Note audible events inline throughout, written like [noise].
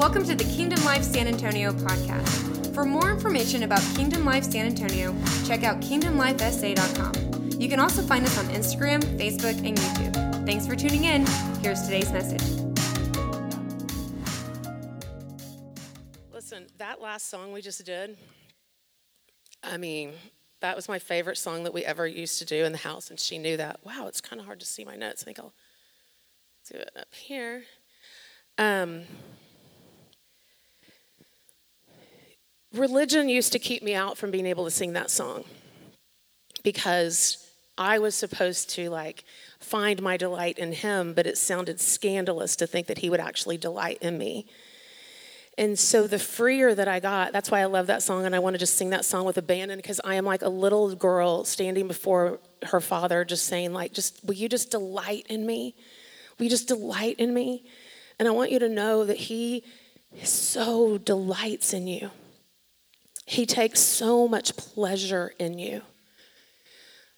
Welcome to the Kingdom Life San Antonio podcast. For more information about Kingdom Life San Antonio, check out kingdomlifesa.com. You can also find us on Instagram, Facebook, and YouTube. Thanks for tuning in. Here's today's message. Listen, that last song we just did, I mean, that was my favorite song that we ever used to do in the house, and she knew that. Wow, it's kind of hard to see my notes. I think I'll do it up here. Um, religion used to keep me out from being able to sing that song because I was supposed to like find my delight in him, but it sounded scandalous to think that he would actually delight in me. And so the freer that I got, that's why I love that song and I want to just sing that song with abandon because I am like a little girl standing before her father just saying like just will you just delight in me? Will you just delight in me? And I want you to know that he so delights in you. He takes so much pleasure in you.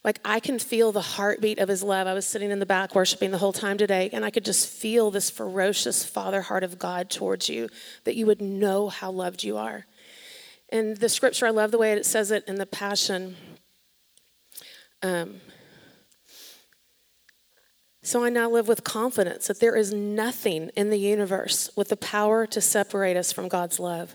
Like I can feel the heartbeat of his love. I was sitting in the back worshiping the whole time today, and I could just feel this ferocious father heart of God towards you, that you would know how loved you are. And the scripture, I love the way it says it in the Passion. Um, so I now live with confidence that there is nothing in the universe with the power to separate us from God's love.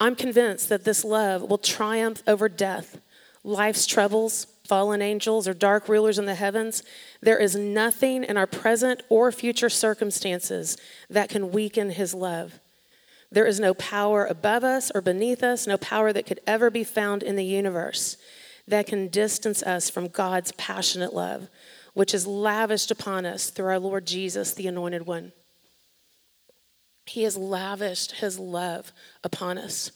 I'm convinced that this love will triumph over death, life's troubles, fallen angels, or dark rulers in the heavens, there is nothing in our present or future circumstances that can weaken his love. There is no power above us or beneath us, no power that could ever be found in the universe that can distance us from God's passionate love, which is lavished upon us through our Lord Jesus, the Anointed One. He has lavished his love upon us.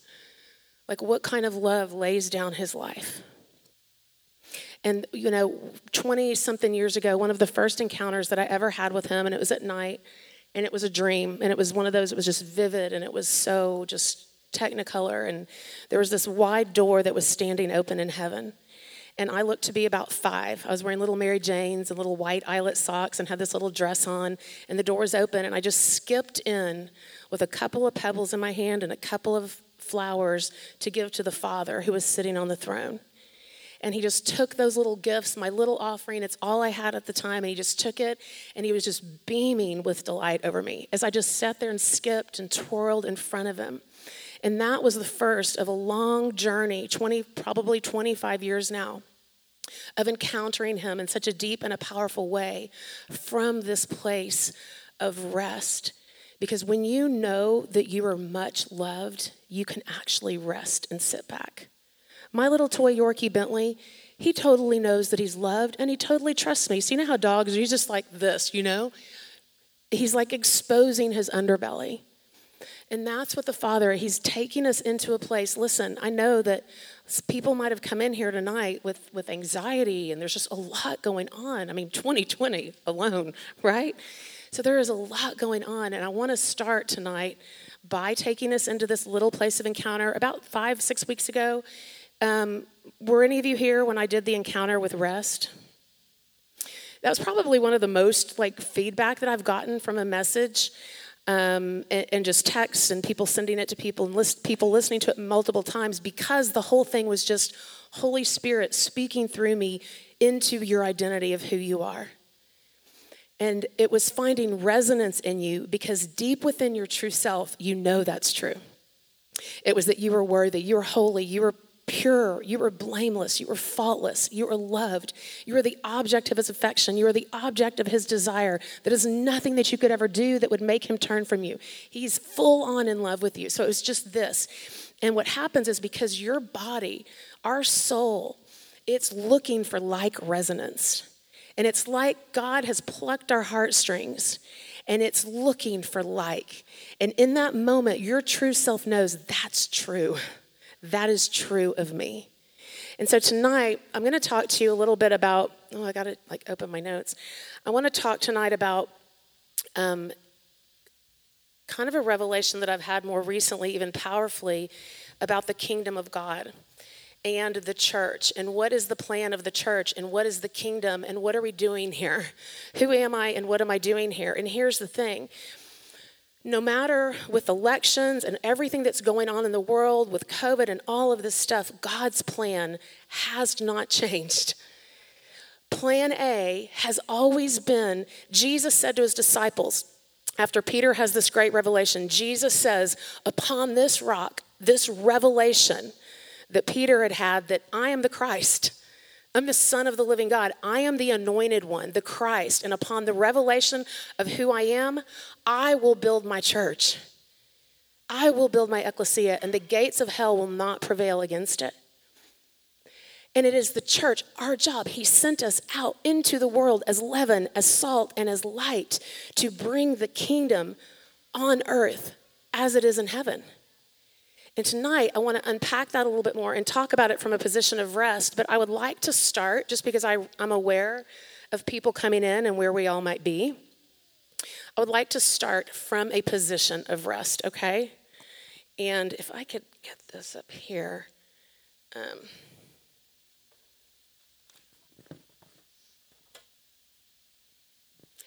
Like, what kind of love lays down his life? And, you know, 20 something years ago, one of the first encounters that I ever had with him, and it was at night, and it was a dream, and it was one of those, it was just vivid, and it was so just technicolor. And there was this wide door that was standing open in heaven. And I looked to be about five. I was wearing little Mary Janes and little white eyelet socks and had this little dress on. And the door was open, and I just skipped in with a couple of pebbles in my hand and a couple of flowers to give to the Father who was sitting on the throne. And he just took those little gifts, my little offering, it's all I had at the time, and he just took it and he was just beaming with delight over me as I just sat there and skipped and twirled in front of him. And that was the first of a long journey, 20, probably 25 years now, of encountering him in such a deep and a powerful way from this place of rest. Because when you know that you are much loved, you can actually rest and sit back. My little toy Yorkie Bentley, he totally knows that he's loved and he totally trusts me. So, you know how dogs are just like this, you know? He's like exposing his underbelly. And that's what the Father, He's taking us into a place. Listen, I know that people might have come in here tonight with, with anxiety and there's just a lot going on. I mean, 2020 alone, right? So there is a lot going on. And I want to start tonight by taking us into this little place of encounter. About five, six weeks ago, um, were any of you here when I did the encounter with rest? That was probably one of the most like feedback that I've gotten from a message, um, and, and, just texts and people sending it to people and list, people listening to it multiple times because the whole thing was just Holy Spirit speaking through me into your identity of who you are. And it was finding resonance in you because deep within your true self, you know that's true. It was that you were worthy, you were holy, you were pure, you were blameless, you were faultless, you were loved, you were the object of his affection, you were the object of his desire. There is nothing that you could ever do that would make him turn from you. He's full on in love with you. So it was just this. And what happens is because your body, our soul, it's looking for like resonance. And it's like God has plucked our heartstrings and it's looking for like. And in that moment, your true self knows that's true that is true of me. And so tonight, I'm going to talk to you a little bit about. Oh, I got to like open my notes. I want to talk tonight about um, kind of a revelation that I've had more recently, even powerfully, about the kingdom of God and the church and what is the plan of the church and what is the kingdom and what are we doing here? [laughs] Who am I and what am I doing here? And here's the thing no matter with elections and everything that's going on in the world with COVID and all of this stuff, God's plan has not [laughs] changed. Plan A has always been Jesus said to his disciples, after Peter has this great revelation, Jesus says, Upon this rock, this revelation that Peter had had that I am the Christ. I'm the Son of the living God. I am the anointed one, the Christ. And upon the revelation of who I am, I will build my church. I will build my ecclesia, and the gates of hell will not prevail against it. And it is the church, our job. He sent us out into the world as leaven, as salt, and as light to bring the kingdom on earth as it is in heaven. And tonight, I want to unpack that a little bit more and talk about it from a position of rest. But I would like to start, just because I, I'm aware of people coming in and where we all might be, I would like to start from a position of rest, okay? And if I could get this up here. Um,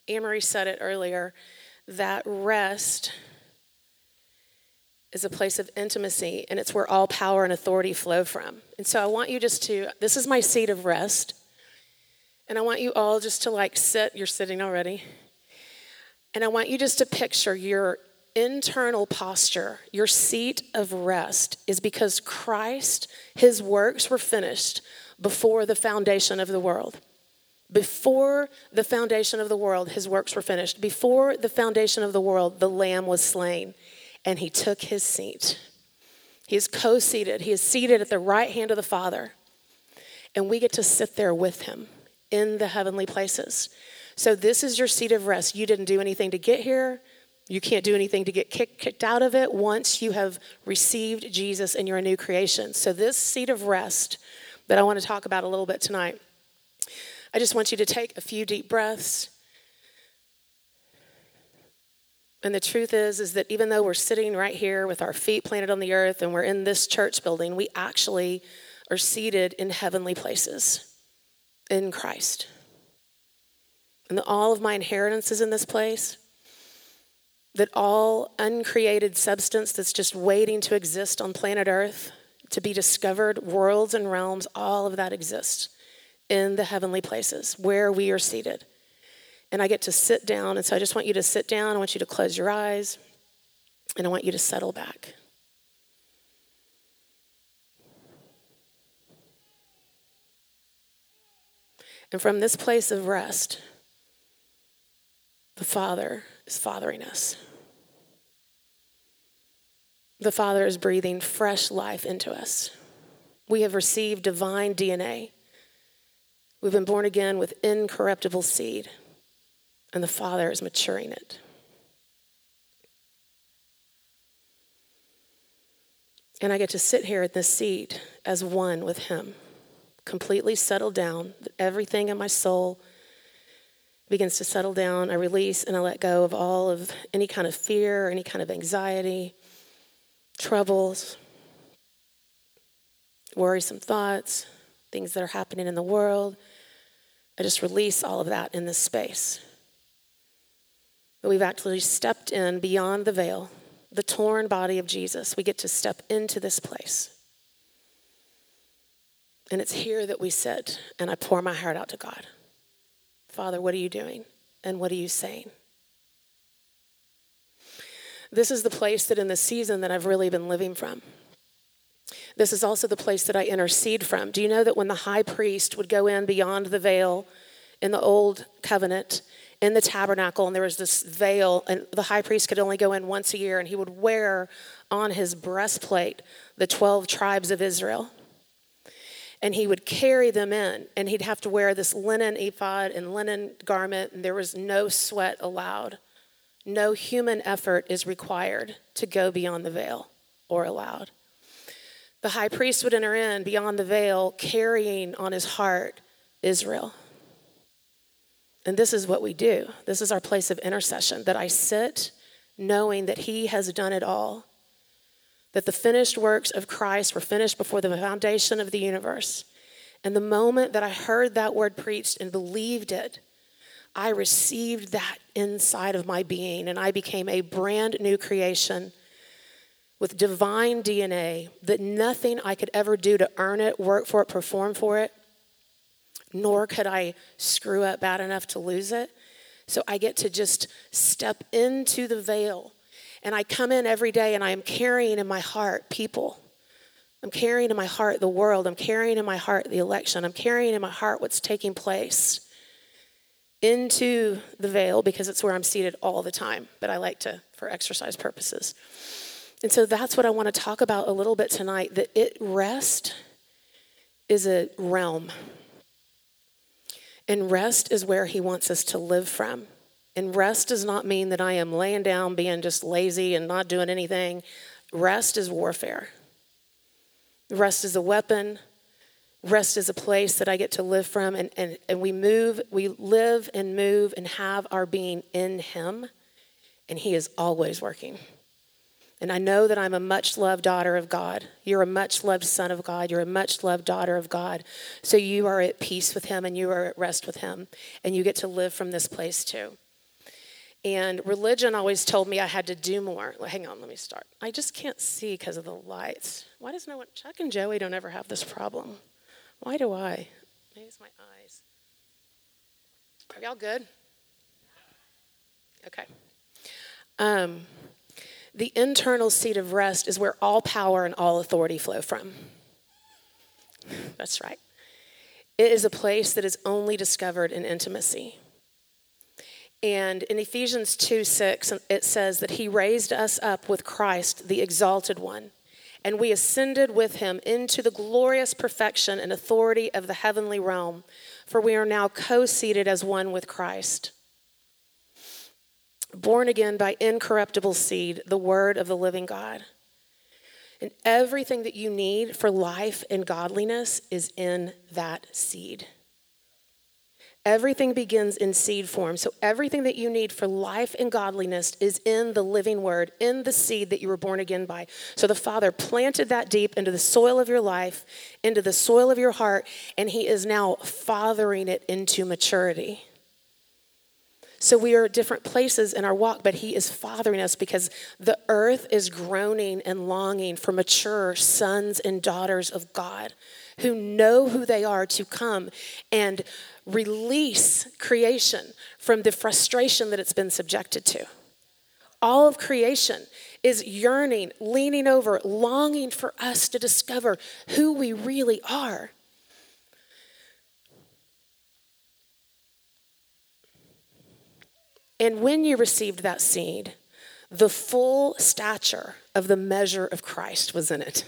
Anne-Marie said it earlier that rest is a place of intimacy and it's where all power and authority flow from. And so I want you just to, this is my seat of rest. And I want you all just to like sit, you're sitting already. And I want you just to picture your internal posture, your seat of rest is because Christ, his works were finished before the foundation of the world. Before the foundation of the world, his works were finished. Before the foundation of the world, the Lamb was slain and he took his seat. He is co seated, he is seated at the right hand of the Father. And we get to sit there with him in the heavenly places. So, this is your seat of rest. You didn't do anything to get here. You can't do anything to get kicked, kicked out of it once you have received Jesus and you're a new creation. So, this seat of rest that I want to talk about a little bit tonight, I just want you to take a few deep breaths. And the truth is is that even though we're sitting right here with our feet planted on the earth and we're in this church building, we actually are seated in heavenly places in Christ. And that all of my inheritance is in this place. That all uncreated substance that's just waiting to exist on planet Earth, to be discovered, worlds and realms, all of that exists in the heavenly places where we are seated and I get to sit down. And so I just want you to sit down. I want you to close your eyes, and I want you to settle back. And from this place of rest, the Father is fathering us. The Father is breathing fresh life into us. We have received divine DNA. We've been born again with incorruptible seed and the Father is maturing it. And I get to sit here at this seat as one with Him, completely settled down. Everything in my soul begins to settle down. I release and I let go of all of any kind of fear, any kind of anxiety, troubles, worrisome thoughts, things that are happening in the world. I just release all of that in this space. But we've actually stepped in beyond the veil, the torn body of Jesus. We get to step into this place. And it's here that we sit, and I pour my heart out to God. Father, what are you doing? And what are you saying? This is the place that in the season that I've really been living from. This is also the place that I intercede from. Do you know that when the high priest would go in beyond the veil in the old covenant, in the tabernacle, and there was this veil, and the high priest could only go in once a year, and he would wear on his breastplate the 12 tribes of Israel. And he would carry them in, and he'd have to wear this linen ephod and linen garment, and there was no sweat allowed. No human effort is required to go beyond the veil or allowed. The high priest would enter in beyond the veil, carrying on his heart Israel. And this is what we do. This is our place of intercession that I sit knowing that He has done it all, that the finished works of Christ were finished before the foundation of the universe. And the moment that I heard that word preached and believed it, I received that inside of my being and I became a brand new creation with divine DNA that nothing I could ever do to earn it, work for it, perform for it, nor could I screw up bad enough to lose it. So I get to just step into the veil. And I come in every day and I am carrying in my heart people. I'm carrying in my heart the world. I'm carrying in my heart the election. I'm carrying in my heart what's taking place into the veil because it's where I'm seated all the time, but I like to for exercise purposes. And so that's what I want to talk about a little bit tonight that it rest is a realm. And rest is where he wants us to live from. And rest does not mean that I am laying down, being just lazy and not doing anything. Rest is warfare. Rest is a weapon. Rest is a place that I get to live from. And, and, and we move, we live and move and have our being in Him. And He is always working. And I know that I'm a much loved daughter of God. You're a much loved son of God. You're a much loved daughter of God. So you are at peace with Him and you are at rest with Him. And you get to live from this place too. And religion always told me I had to do more. Hang on, let me start. I just can't see because of the lights. Why does no one, Chuck and Joey don't ever have this problem? Why do I? Maybe it's my eyes. Are y'all good? Okay. Um, the internal seat of rest is where all power and all authority flow from. That's right. It is a place that is only discovered in intimacy. And in Ephesians 2 6, it says that he raised us up with Christ, the exalted one, and we ascended with him into the glorious perfection and authority of the heavenly realm, for we are now co seated as one with Christ born again by incorruptible seed, the word of the living God. And everything that you need for life and godliness is in that seed. Everything begins in seed form. So, everything that you need for life and godliness is in the living word, in the seed that you were born again by. So, the Father planted that deep into the soil of your life, into the soil of your heart, and He is now fathering it into maturity. So we are at different places in our walk, but He is fathering us because the earth is groaning and longing for mature sons and daughters of God who know who they are to come and release creation from the frustration that it's been subjected to. All of creation is yearning, leaning over, longing for us to discover who we really are. And when you received that seed, the full stature of the measure of Christ was in it.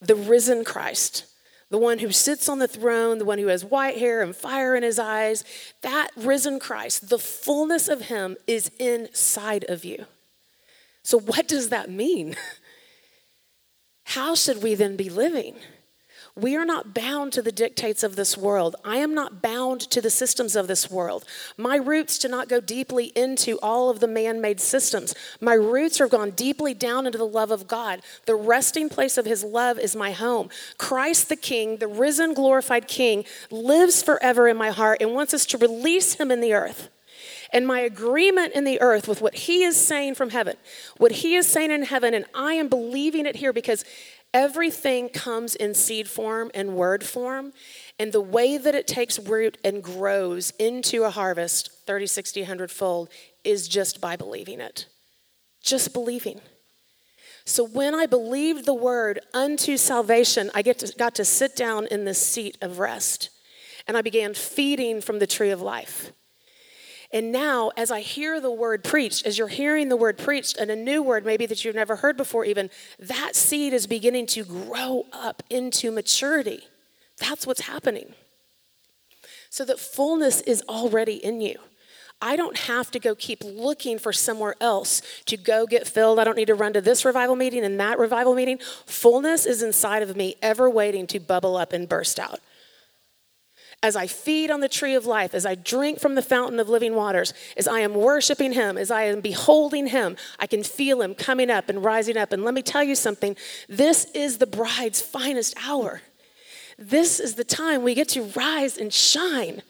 The risen Christ, the one who sits on the throne, the one who has white hair and fire in his eyes, that risen Christ, the fullness of him is inside of you. So, what does that mean? [laughs] How should we then be living? We are not bound to the dictates of this world. I am not bound to the systems of this world. My roots do not go deeply into all of the man made systems. My roots are gone deeply down into the love of God. The resting place of his love is my home. Christ the King, the risen, glorified King, lives forever in my heart and wants us to release him in the earth. And my agreement in the earth with what he is saying from heaven, what he is saying in heaven, and I am believing it here because Everything comes in seed form and word form. And the way that it takes root and grows into a harvest, 30, 60, 100 fold, is just by believing it. Just believing. So when I believed the word unto salvation, I get to, got to sit down in the seat of rest. And I began feeding from the tree of life. And now, as I hear the word preached, as you're hearing the word preached, and a new word maybe that you've never heard before, even, that seed is beginning to grow up into maturity. That's what's happening. So that fullness is already in you. I don't have to go keep looking for somewhere else to go get filled. I don't need to run to this revival meeting and that revival meeting. Fullness is inside of me, ever waiting to bubble up and burst out as I feed on the tree of life, as I drink from the fountain of living waters, as I am worshiping Him, as I am beholding Him, I can feel Him coming up and rising up. And let me tell you something this is the bride's finest hour. this is the time we get to rise and shine.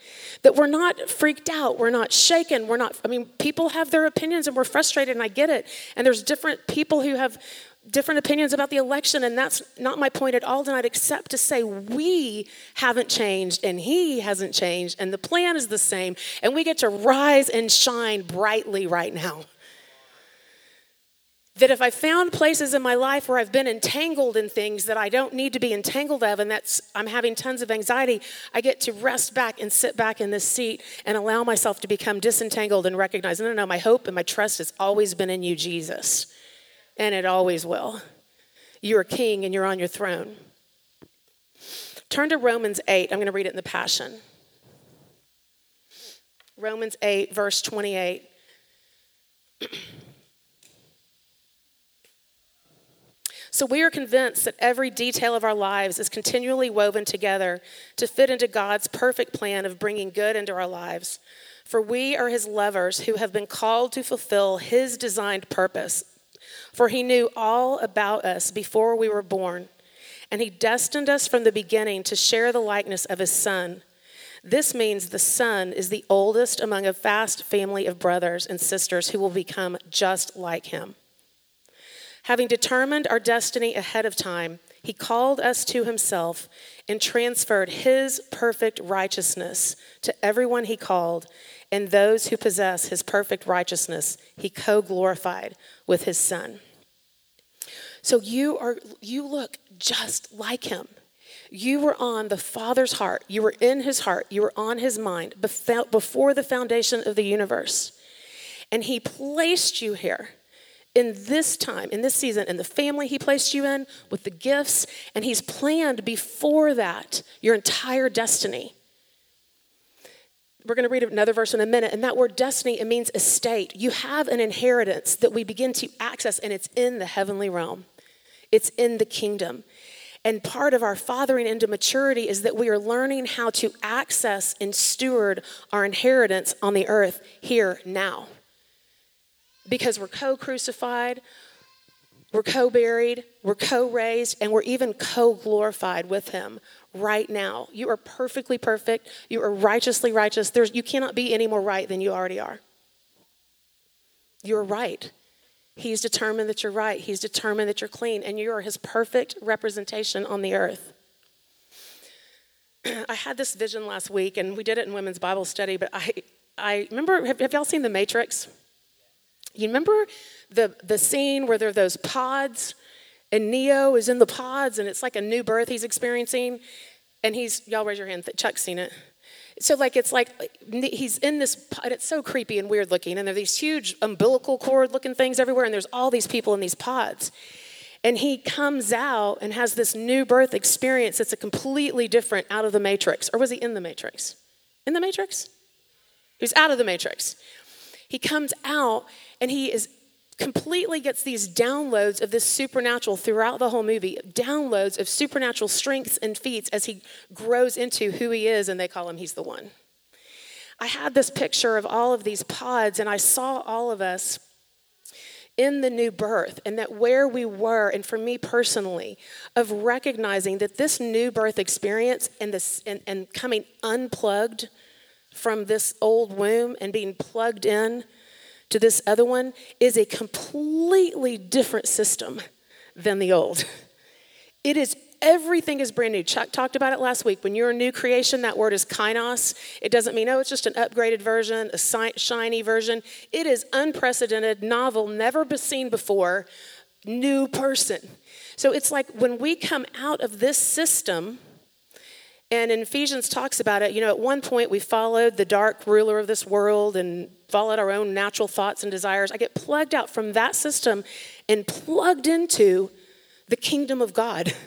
That we're not freaked out, we're not shaken, we're not, I mean, people have their opinions and we're frustrated, and I get it. And there's different people who have different opinions about the election, and that's not my point at all tonight, except to say we haven't changed and he hasn't changed, and the plan is the same, and we get to rise and shine brightly right now. That if I found places in my life where I've been entangled in things that I don't need to be entangled of, and that's I'm having tons of anxiety, I get to rest back and sit back in this seat and allow myself to become disentangled and recognize, no, no, no, my hope and my trust has always been in you, Jesus and it always will. You're a king and you're on your throne. Turn to Romans 8. I'm going to read it in the Passion. Romans 8, verse 28. [clears throat] So we are convinced that every detail of our lives is continually woven together to fit into God's perfect plan of bringing good into our lives. For we are his lovers who have been called to fulfill his designed purpose for he knew all about us before we were born, and he destined us from the beginning to share the likeness of his son. This means the son is the oldest among a vast family of brothers and sisters who will become just like him. Having determined our destiny ahead of time, he called us to himself and transferred his perfect righteousness to everyone he called, and those who possess his perfect righteousness he co glorified with his son. So you are you look just like him. You were on the Father's heart. You were in his heart. You were on his mind before the foundation of the universe. And he placed you here in this time, in this season, in the family he placed you in, with the gifts, and he's planned before that your entire destiny. We're going to read another verse in a minute, and that word destiny, it means estate. You have an inheritance that we begin to access, and it's in the heavenly realm it's in the kingdom. And part of our fathering into maturity is that we are learning how to access and steward our inheritance on the earth here now. Because we're co crucified, we're co buried, we're co raised, and we're even co glorified with Him right now. You are perfectly perfect. You are righteously righteous. There's, you cannot be any more right than you already are. You're right. He's determined that you're right. He's determined that you're clean, and you are his perfect representation on the earth. [clears throat] I had this vision last week, and we did it in women's Bible study, but I, I remember, have, have y'all seen The Matrix? You remember the, the scene where there are those pods, and Neo is in the pods, and it's like a new birth he's experiencing, and he's, y'all raise your hand, Chuck's seen it. So like it's like he's in this pod, it's so creepy and weird looking and there are these huge umbilical cord looking things everywhere and there's all these people in these pods. And he comes out and has this new birth experience that's a completely different out of the matrix. Or was he in the matrix? In the matrix? He's out of the matrix. He comes out and he is completely gets these downloads of this supernatural throughout the whole movie downloads of supernatural strengths and feats as he grows into who he is and they call him he's the one. I had this picture of all of these pods and i saw all of us in the new birth and that where we were and for me personally of recognizing that this new birth experience and this and, and coming unplugged from this old womb and being plugged in to this other one is a completely different system than the old. [laughs] It is everything is brand new. Chuck talked about it last week. When you're a new creation, that word is kainos. It doesn't mean, oh, it's just an upgraded version, a shiny version. It is unprecedented, novel, never seen before, new person. So it's like when we come out of this system, and in Ephesians talks about it, you know, at one point we followed the dark ruler of this world and followed our own natural thoughts and desires. I get plugged out from that system and plugged into the kingdom of God. [laughs]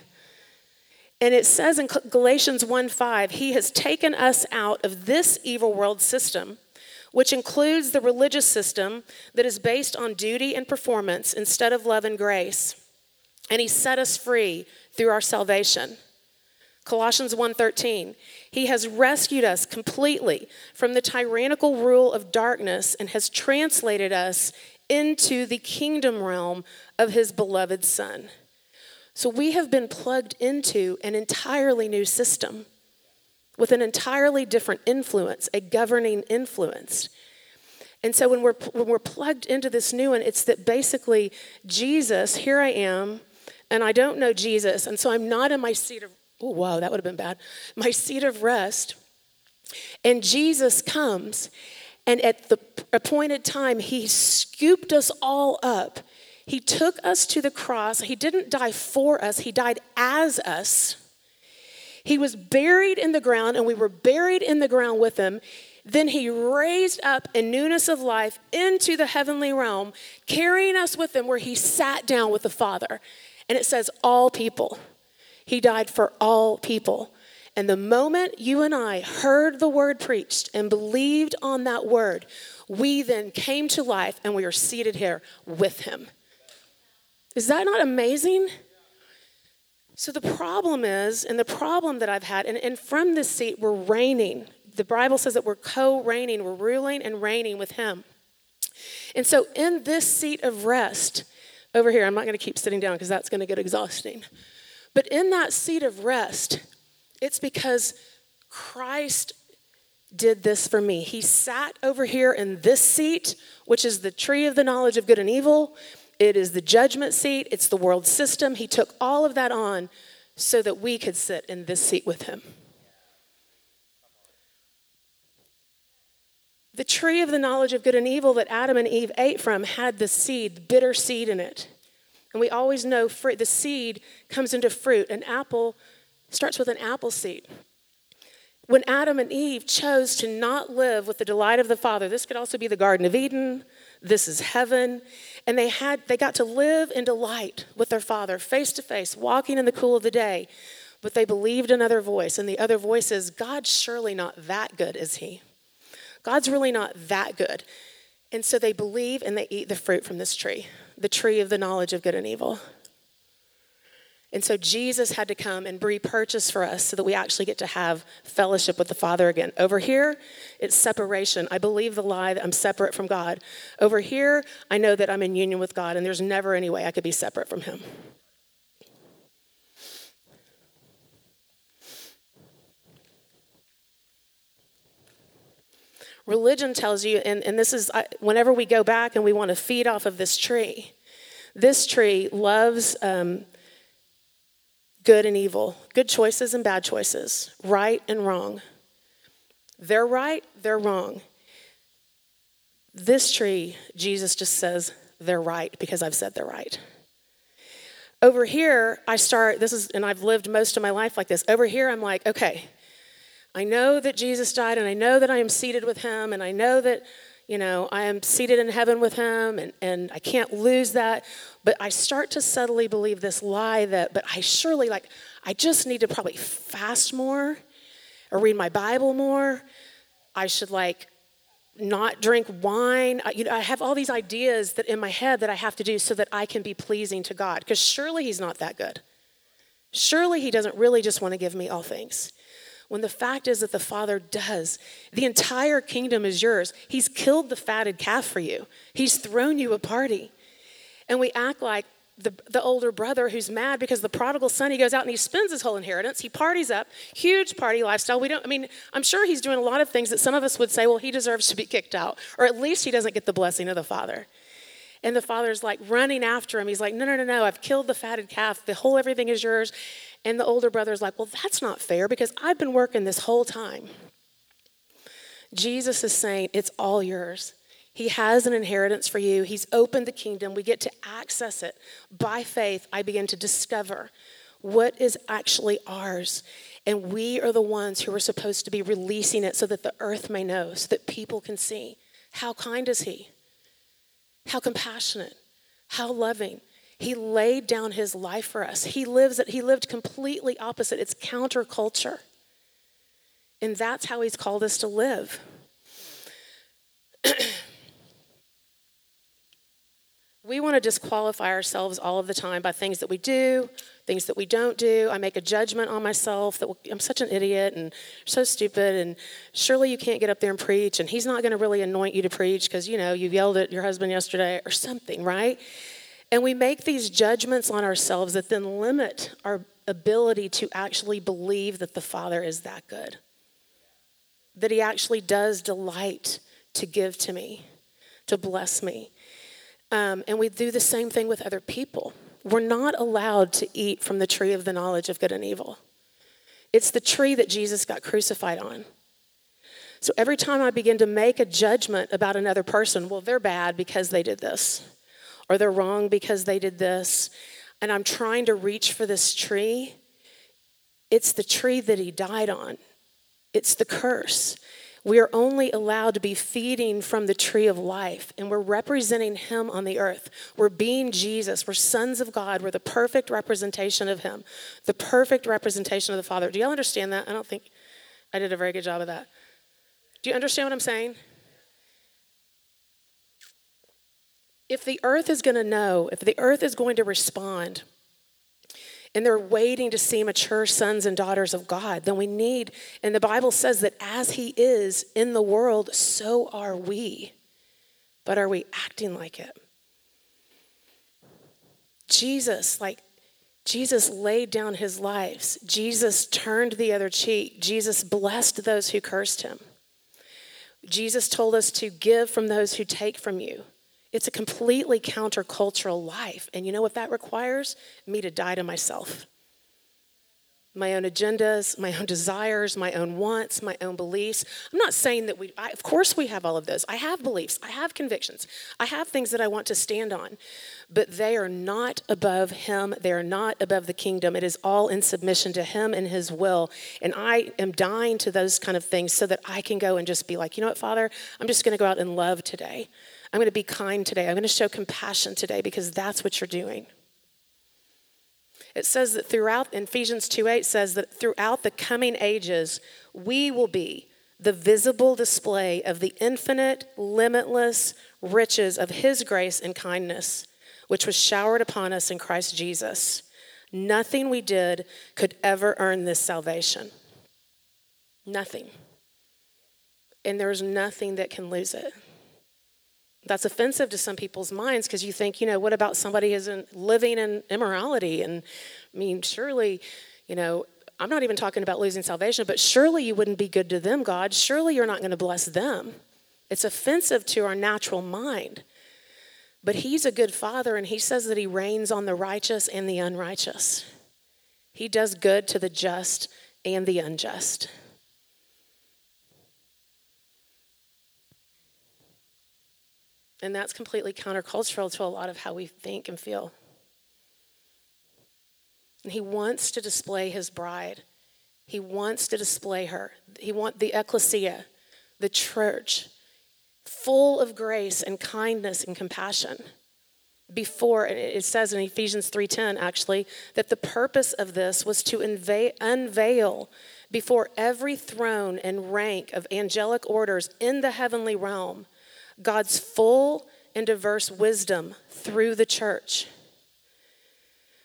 And it says in Galatians 1:5, he has taken us out of this evil world system, which includes the religious system that is based on duty and performance instead of love and grace. And he set us free through our salvation. Colossians 1:13. He has rescued us completely from the tyrannical rule of darkness and has translated us into the kingdom realm of his beloved son. So we have been plugged into an entirely new system with an entirely different influence, a governing influence. And so when we're, when we're plugged into this new one, it's that basically Jesus, here I am, and I don't know Jesus, and so I'm not in my seat of, oh, wow, that would have been bad, my seat of rest. And Jesus comes, and at the appointed time, he scooped us all up. He took us to the cross. He didn't die for us, he died as us. He was buried in the ground, and we were buried in the ground with him. Then he raised up in newness of life into the heavenly realm, carrying us with him where he sat down with the Father. And it says, all people. He died for all people. And the moment you and I heard the word preached and believed on that word, we then came to life and we are seated here with him. Is that not amazing? So the problem is, and the problem that I've had, and, and from this seat, we're reigning. The Bible says that we're co reigning, we're ruling and reigning with Him. And so in this seat of rest, over here, I'm not going to keep sitting down because that's going to get exhausting. But in that seat of rest, it's because Christ did this for me. He sat over here in this seat, which is the tree of the knowledge of good and evil. It is the judgment seat, it's the world system. He took all of that on so that we could sit in this seat with him. The tree of the knowledge of good and evil that Adam and Eve ate from had the seed, bitter seed in it. And we always know fruit, the seed comes into fruit. An apple starts with an apple seed. When Adam and Eve chose to not live with the delight of the Father, this could also be the Garden of Eden, this is heaven. And they had they got to live in delight with their father, face to face, walking in the cool of the day. But they believed another voice, and the other voice is, God's surely not that good, is he? God's really not that good. And so they believe and they eat the fruit from this tree, the tree of the knowledge of good and evil. And so Jesus had to come and repurchase for us so that we actually get to have fellowship with the Father again. Over here, it's separation. I believe the lie that I'm separate from God. Over here, I know that I'm in union with God, and there's never any way I could be separate from Him. Religion tells you, and, and this is whenever we go back and we want to feed off of this tree, this tree loves. Um, good and evil, good choices and bad choices, right and wrong. They're right, they're wrong. This tree, Jesus just says, they're right because I've said they're right. Over here, I start, this is, and I've lived most of my life like this. Over here, I'm like, okay, I know that Jesus died, and I know that I am seated with him, and I know that you know, I am seated in heaven with him and, and I can't lose that. But I start to subtly believe this lie that, but I surely, like, I just need to probably fast more or read my Bible more. I should, like, not drink wine. I, you know, I have all these ideas that in my head that I have to do so that I can be pleasing to God. Because surely He's not that good. Surely He doesn't really just want to give me all things when the fact is that the Father does. The entire kingdom is yours. He's killed the fatted calf for you, He's thrown you a party. And we act like the, the older brother who's mad because the prodigal son, he goes out and he spends his whole inheritance. He parties up, huge party lifestyle. We don't, I mean, I'm sure he's doing a lot of things that some of us would say, well, he deserves to be kicked out, or at least he doesn't get the blessing of the Father. And the father's like running after him. He's like, no, no, no, no, I've killed the fatted calf. The whole everything is yours. And the older brother's like, Well, that's not fair because I've been working this whole time. Jesus is saying, It's all yours. He has an inheritance for you. He's opened the kingdom. We get to access it. By faith, I begin to discover what is actually ours. And we are the ones who are supposed to be releasing it so that the earth may know, so that people can see. How kind is He? How compassionate? How loving? He laid down his life for us. He lives he lived completely opposite. It's counterculture. And that's how he's called us to live. [clears throat] we want to disqualify ourselves all of the time by things that we do, things that we don't do. I make a judgment on myself that I'm such an idiot and so stupid, and surely you can't get up there and preach, and he's not going to really anoint you to preach because, you know, you yelled at your husband yesterday or something, right? And we make these judgments on ourselves that then limit our ability to actually believe that the Father is that good, that He actually does delight to give to me, to bless me. Um, and we do the same thing with other people. We're not allowed to eat from the tree of the knowledge of good and evil. It's the tree that Jesus got crucified on. So every time I begin to make a judgment about another person, well, they're bad because they did this, or they're wrong because they did this, and I'm trying to reach for this tree, it's the tree that he died on. It's the curse. We are only allowed to be feeding from the tree of life, and we're representing Him on the earth. We're being Jesus. We're sons of God. We're the perfect representation of Him, the perfect representation of the Father. Do y'all understand that? I don't think I did a very good job of that. Do you understand what I'm saying? If the earth is going to know, if the earth is going to respond, and they're waiting to see mature sons and daughters of God, then we need, and the Bible says that as He is in the world, so are we. But are we acting like it? Jesus, like, Jesus laid down his lives. Jesus turned the other cheek. Jesus blessed those who cursed him. Jesus told us to give from those who take from you. It's a completely countercultural life. And you know what that requires? Me to die to myself. My own agendas, my own desires, my own wants, my own beliefs. I'm not saying that we, I, of course, we have all of those. I have beliefs, I have convictions, I have things that I want to stand on, but they are not above Him. They are not above the kingdom. It is all in submission to Him and His will. And I am dying to those kind of things so that I can go and just be like, you know what, Father, I'm just going to go out and love today. I'm going to be kind today. I'm going to show compassion today because that's what you're doing. It says that throughout, Ephesians 2 8 says that throughout the coming ages, we will be the visible display of the infinite, limitless riches of His grace and kindness, which was showered upon us in Christ Jesus. Nothing we did could ever earn this salvation. Nothing. And there's nothing that can lose it. That's offensive to some people's minds because you think, you know, what about somebody who's living in immorality? And I mean, surely, you know, I'm not even talking about losing salvation, but surely you wouldn't be good to them, God. Surely you're not going to bless them. It's offensive to our natural mind. But He's a good Father, and He says that He rains on the righteous and the unrighteous. He does good to the just and the unjust. And that's completely countercultural to a lot of how we think and feel. And he wants to display his bride. He wants to display her. He wants the ecclesia, the church, full of grace and kindness and compassion. Before it says in Ephesians 3:10 actually that the purpose of this was to unveil before every throne and rank of angelic orders in the heavenly realm God's full and diverse wisdom through the church.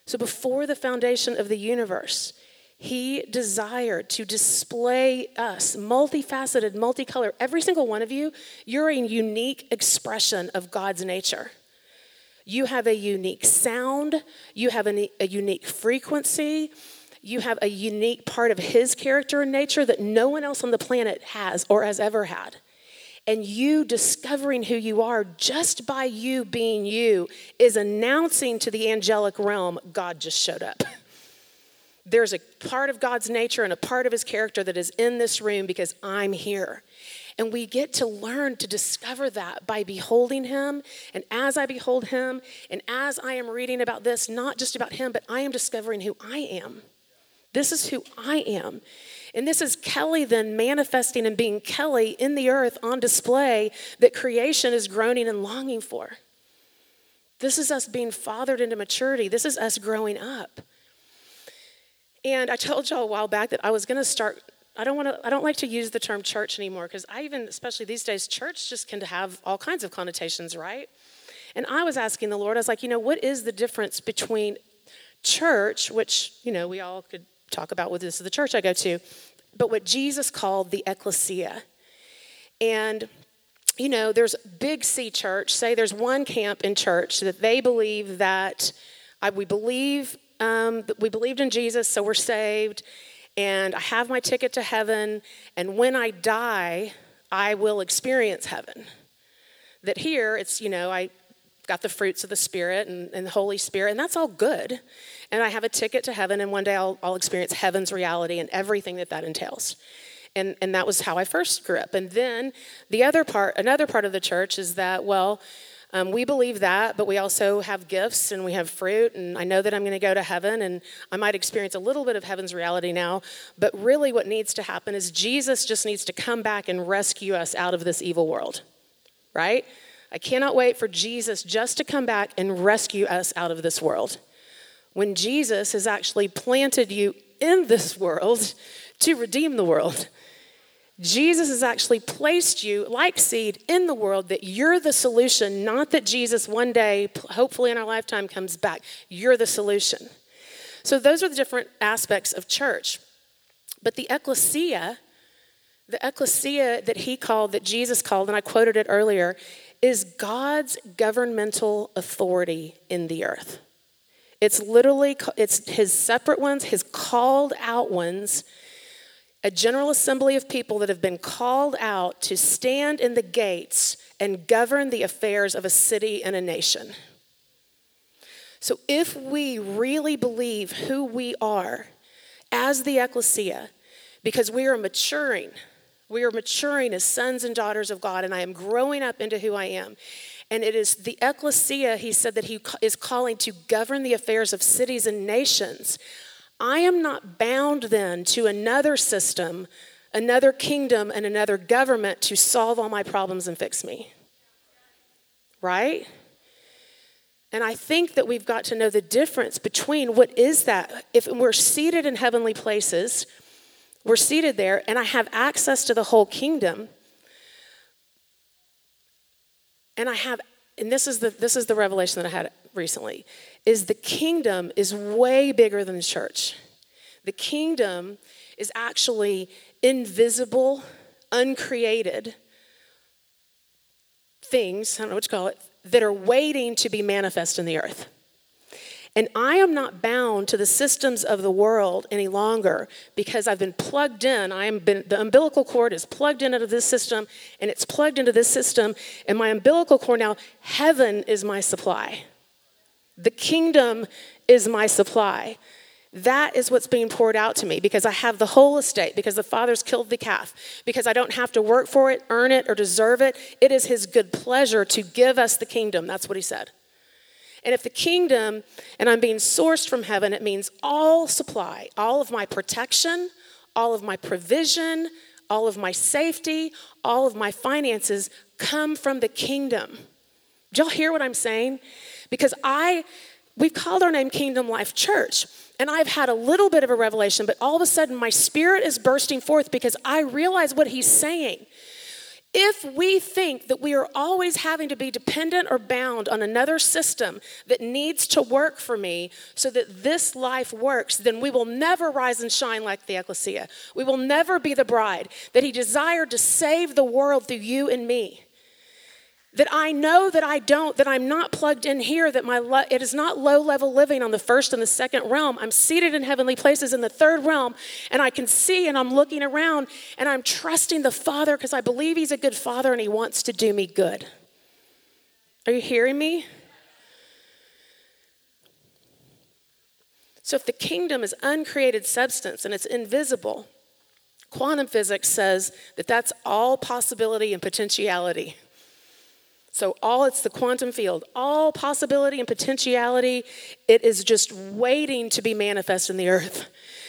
So, before the foundation of the universe, he desired to display us, multifaceted, multicolored. Every single one of you, you're a unique expression of God's nature. You have a unique sound, you have a, a unique frequency, you have a unique part of His character and nature that no one else on the planet has or has ever had. And you discovering who you are just by you being you is announcing to the angelic realm God just showed up. [laughs] There's a part of God's nature and a part of his character that is in this room because I'm here. And we get to learn to discover that by beholding him. And as I behold him, and as I am reading about this, not just about him, but I am discovering who I am. This is who I am. And this is Kelley then manifesting and being Kelley in the earth on display that creation is groaning and longing for. This is us being fathered into maturity. This is us growing up. And I told y'all a while back that I was going to start. I don't want to. I don't like to use the term church anymore because I even, especially these days, church just can have all kinds of connotations, right? And I was asking the Lord. I was like, you know, what is the difference between church, which you know we all could talk about what this is the church I go to, but what Jesus called the ecclesia. And you know, there's big C church, say there's one camp in church that they believe that I, we believe um, that we believed in Jesus, so we're saved, and I have my ticket to heaven, and when I die, I will experience heaven. That here, it's, you know, I got the fruits of the Spirit and, and, the Holy Spirit, and that's all good. And I have a ticket to heaven, and one day I'll, I'll experience heaven's reality and everything that that entails. And, and that was how I first grew up. And then the other part, another part of the church is that, well, um, we believe that, but we also have gifts and we have fruit, and I know that I'm going to go to heaven, and I might experience a little bit of heaven's reality now. But really, what needs to happen is Jesus just needs to come back and rescue us out of this evil world, right? I cannot wait for Jesus just to come back and rescue us out of this world. When Jesus has actually planted you in this [laughs] world to redeem the world. Jesus has actually placed you like seed in the world that you're the solution, not that Jesus one day, hopefully in our lifetime, comes back. You're the solution. So, those are the different aspects of church. But the ecclesia, the ecclesia that he called, that Jesus called, and I quoted it earlier, is God's governmental authority in the earth. It's literally it's his separate ones, his called out ones a general assembly of people that have been called out to stand in the gates and govern the affairs of a city and a nation. So, if we really believe who we are as the ecclesia, because we are maturing, we are maturing as sons and daughters of God, and I am growing up into who I am. And it is the ecclesia, he said, that he is calling to govern the affairs of cities and nations. I am not bound then to another system, another kingdom, and another government to solve all my problems and fix me. Right? And I think that we've got to know the difference between what is that. If we're seated in heavenly places, we're seated there, and I have access to the whole kingdom. And I have, and this is the this is the revelation that I had recently is the kingdom is way bigger than the church. The kingdom is actually invisible, uncreated things, I don't know what you call it, that are waiting to be manifest in the earth. And I am not bound to the systems of the world any longer because I've been plugged in. I am been, the umbilical cord is plugged into this system and it's plugged into this system. And my umbilical cord now, heaven is my supply. The kingdom is my supply. That is what's being poured out to me because I have the whole estate, because the Father's killed the calf, because I don't have to work for it, earn it, or deserve it. It is His good pleasure to give us the kingdom. That's what He said. And if the kingdom, and I'm being sourced from heaven, it means all supply, all of my protection, all of my provision, all of my safety, all of my finances come from the kingdom. Do y'all hear what I'm saying? Because I, we've called our name Kingdom Life Church. And I've had a little bit of a revelation, but all of a sudden my spirit is bursting forth because I realize what he's saying. If we think that we are always having to be dependent or bound on another system that needs to work for me so that this life works, then we will never rise and shine like the ecclesia. We will never be the bride that he desired to save the world through you and me that I know that I don't, that I'm not plugged in here, that my lo- it is not low level living on the first and the second realm. I'm seated in heavenly places in the third realm, and I can see and I'm looking around and I'm trusting the Father because I believe He's a good Father and He wants to do me good. Are you hearing me? So, if the kingdom is uncreated substance and it's invisible, quantum physics says that that's all possibility and potentiality. So, all it's the quantum field, all possibility and potentiality, it is just waiting to be manifest in the earth.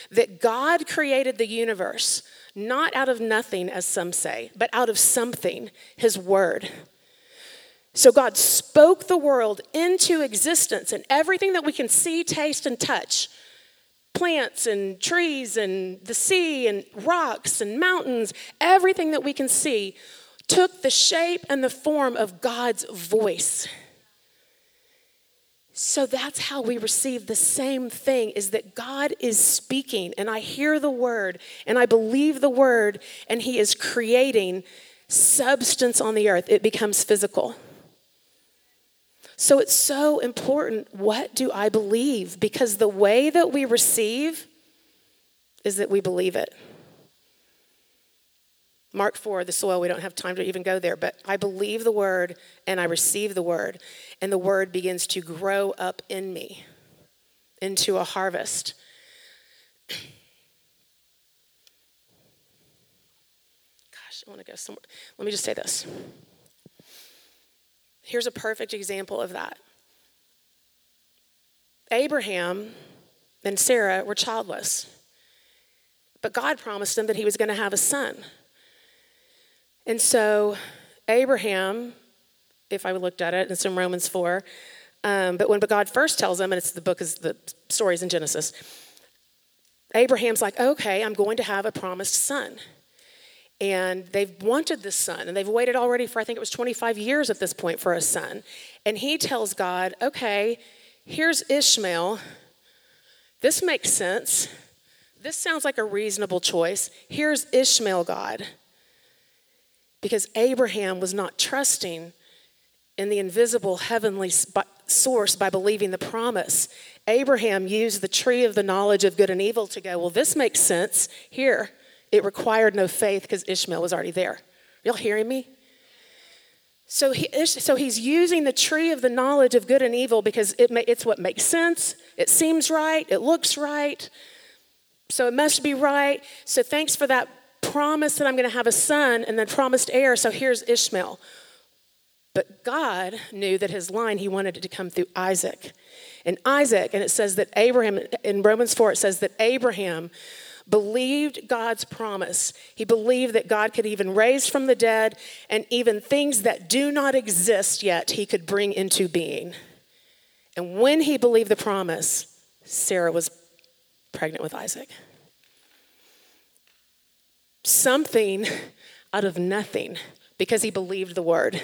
That God created the universe, not out of nothing, as some say, but out of something, His Word. So, God spoke the world into existence, and everything that we can see, taste, and touch plants and trees and the sea and rocks and mountains, everything that we can see took the shape and the form of God's voice. So that's how we receive the same thing is that God is speaking and I hear the word and I believe the word and he is creating substance on the earth, it becomes physical. So it's so important what do I believe? Because the way that we receive is that we believe it. Mark 4, the soil, we don't have time to even go there, but I believe the word and I receive the word, and the word begins to grow up in me into a harvest. [clears throat] Gosh, I want to go somewhere. Let me just say this. Here's a perfect example of that. Abraham and Sarah were childless, but God promised them that he was going to have a son. And so, Abraham, if I looked at it, it's in Romans 4, um, but when God first tells him, and it's the book is the stories in Genesis, Abraham's like, okay, I'm going to have a promised son. And they've wanted this son, and they've waited already for, I think it was 25 years at this point for a son. And he tells God, okay, here's Ishmael. This makes sense. This sounds like a reasonable choice. Here's Ishmael, God because Abraham was not trusting in the invisible heavenly source by believing the promise. Abraham used the tree of the knowledge of good and evil to go, well, this makes sense. Here, it required no faith because Ishmael was already there. Y'all hearing me? So, he, so he's using the tree of the knowledge of good and evil because it may, it's what makes sense. It seems right. It looks right. So it must be right. So thanks for that promised that I'm going to have a son and then promised heir, so here's Ishmael. But God knew that his line, he wanted it to come through Isaac. And Isaac, and it says that Abraham, in Romans 4, it says that Abraham believed God's promise. He believed that God could even raise from the dead, and even things that do not exist yet, he could bring into being. And when he believed the promise, Sarah was pregnant with Isaac something out of nothing because he believed the word.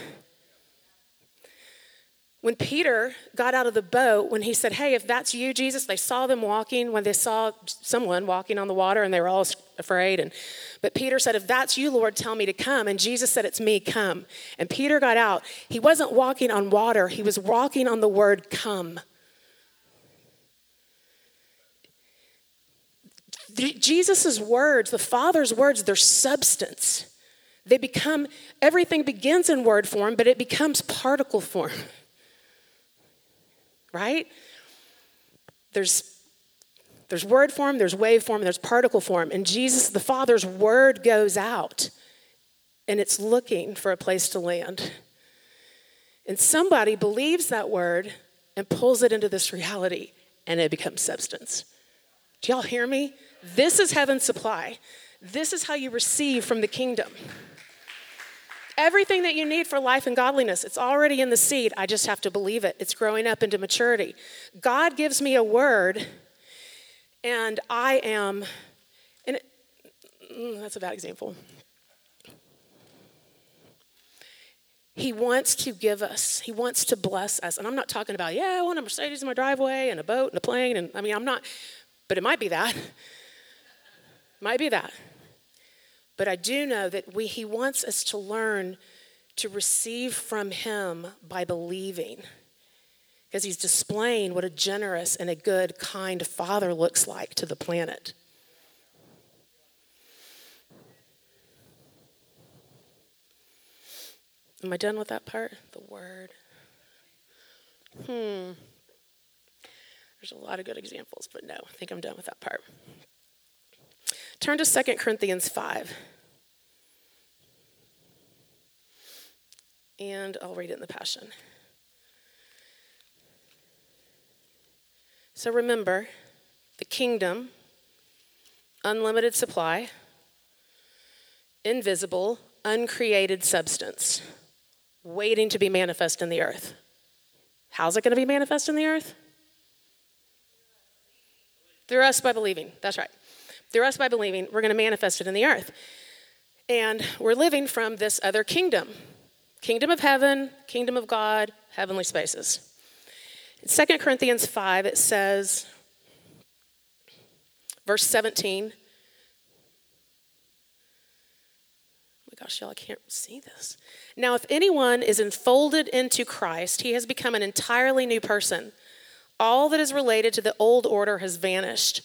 When Peter got out of the boat, when he said, Hey, if that's you, Jesus, they saw them walking, when they saw someone walking on the water and they were all afraid. And, but Peter said, If that's you, Lord, tell me to come. And Jesus said, It's me, come. And Peter got out. He wasn't walking on water, he was walking on the word come. Jesus' words, the Father's words, they're substance. They become, everything begins in word form, but it becomes particle form. [laughs] Right? There's, there's word form, there's wave form, there's particle form. And Jesus, the Father's word goes out and it's looking for a place to land. And somebody believes that word and pulls it into this reality and it becomes substance. Do y'all hear me? This is heaven's supply. This is how you receive from the kingdom. Everything that you need for life and godliness, it's already in the seed. I just have to believe it. It's growing up into maturity. God gives me a word, and I am, and it, mm, that's a bad example. He wants to give us, He wants to bless us. And I'm not talking about, yeah, I want a Mercedes in my driveway and a boat and a plane. And I mean, I'm not, but it might be that. Might be that. But I do know that we, he wants us to learn to receive from him by believing. Because he's displaying what a generous and a good, kind father looks like to the planet. Am I done with that part? The word. Hmm. There's a lot of good examples, but no, I think I'm done with that part. Turn to 2 Corinthians 5. And I'll read it in the Passion. So remember, the kingdom, unlimited supply, invisible, uncreated substance, waiting to be manifest in the earth. How's it going to be manifest in the earth? Through us by believing. That's right through us by believing, we're going to manifest it in the earth. And we're living from this other kingdom kingdom of heaven, kingdom of God, heavenly spaces. In 2 Corinthians 5, it says, verse 17. Oh my gosh, y'all, I can't see this. Now, if anyone is enfolded into Christ, he has become an entirely new person. All that is related to the old order has vanished.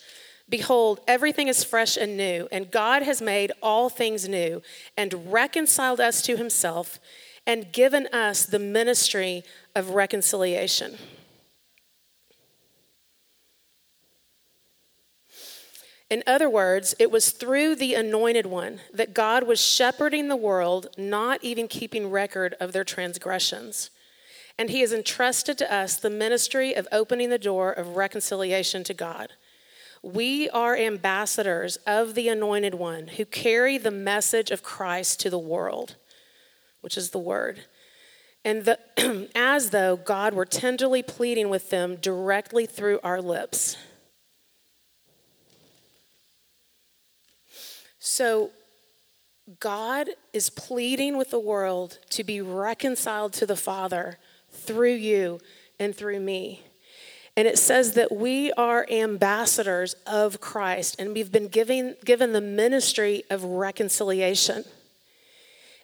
Behold, everything is fresh and new, and God has made all things new and reconciled us to himself and given us the ministry of reconciliation. In other words, it was through the anointed one that God was shepherding the world, not even keeping record of their transgressions. And he has entrusted to us the ministry of opening the door of reconciliation to God. We are ambassadors of the anointed one who carry the message of Christ to the world, which is the word. And the, [clears throat] as though God were tenderly pleading with them directly through our lips. So, God is pleading with the world to be reconciled to the Father through you and through me. And it says that we are ambassadors of Christ and we've been given, given the ministry of reconciliation.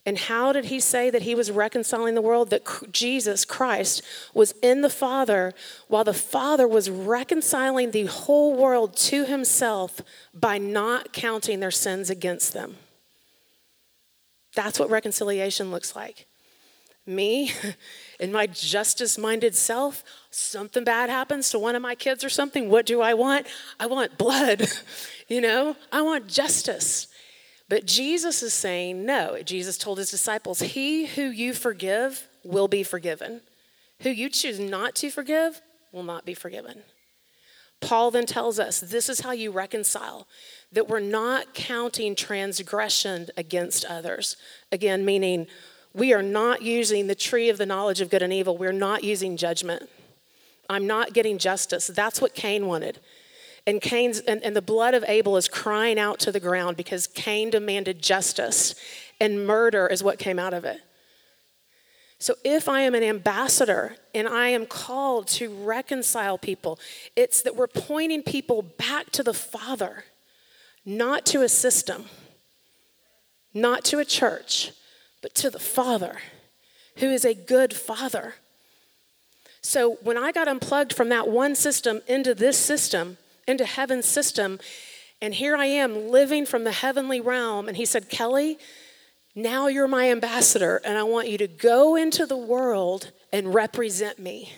And how did he say that he was reconciling the world? That Jesus Christ was in the Father while the Father was reconciling the whole world to himself by not counting their sins against them. That's what reconciliation looks like. Me, [laughs] in my justice minded self, something bad happens to one of my kids or something, what do I want? I want blood, [laughs] you know? I want justice. But Jesus is saying, no. Jesus told his disciples, He who you forgive will be forgiven. Who you choose not to forgive will not be forgiven. Paul then tells us this is how you reconcile that we're not counting transgression against others. Again, meaning we are not using the tree of the knowledge of good and evil, we're not using judgment. I'm not getting justice. That's what Cain wanted. And Cain's and, and the blood of Abel is crying out to the ground because Cain demanded justice, and murder is what came out of it. So, if I am an ambassador and I am called to reconcile people, it's that we're pointing people back to the Father, not to a system, not to a church, but to the Father, who is a good Father. So, when I got unplugged from that one system into this system, into heaven's system. And here I am living from the heavenly realm. And he said, Kelley, now you're my ambassador, and I want you to go into the world and represent me.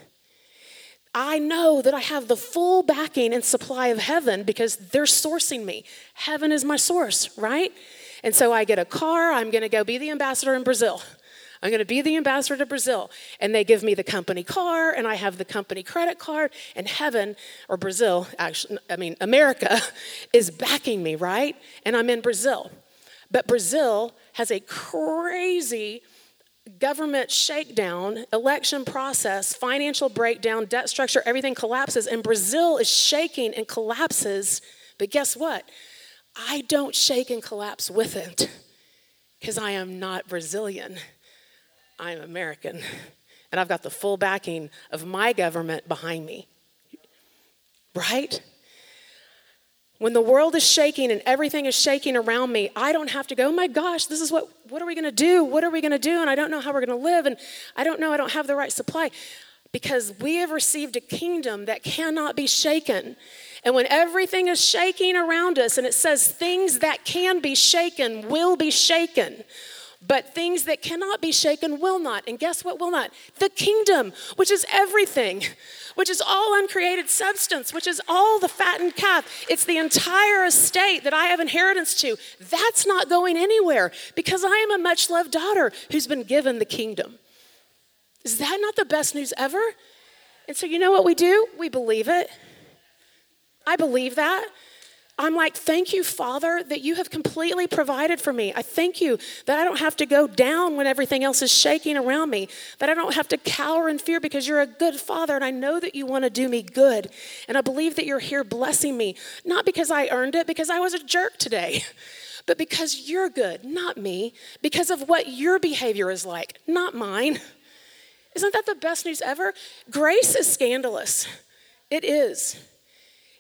I know that I have the full backing and supply of heaven because they're sourcing me. Heaven is my source, right? And so I get a car, I'm gonna go be the ambassador in Brazil. I'm going to be the ambassador to Brazil. And they give me the company car, and I have the company credit card, and heaven, or Brazil, actually, I mean, America, [laughs] is backing me, right? And I'm in Brazil. But Brazil has a crazy government shakedown, election process, financial breakdown, debt structure, everything collapses, and Brazil is shaking and collapses. But guess what? I don't shake and collapse with it because I am not Brazilian. I'm American, and I've got the full backing of my government behind me. Right? When the world is shaking and everything is shaking around me, I don't have to go, oh my gosh, this is what, what are we gonna do? What are we gonna do? And I don't know how we're gonna live, and I don't know, I don't have the right supply. Because we have received a kingdom that cannot be shaken. And when everything is shaking around us, and it says things that can be shaken will be shaken, but things that cannot be shaken will not. And guess what will not? The kingdom, which is everything, which is all uncreated substance, which is all the fattened calf. It's the entire estate that I have inheritance to. That's not going anywhere because I am a much loved daughter who's been given the kingdom. Is that not the best news ever? And so, you know what we do? We believe it. I believe that. I'm like, thank you, Father, that you have completely provided for me. I thank you that I don't have to go down when everything else is shaking around me, that I don't have to cower in fear because you're a good Father and I know that you want to do me good. And I believe that you're here blessing me, not because I earned it, because I was a jerk today, [laughs] but because you're good, not me, because of what your behavior is like, not mine. Isn't that the best news ever? Grace is scandalous. It is.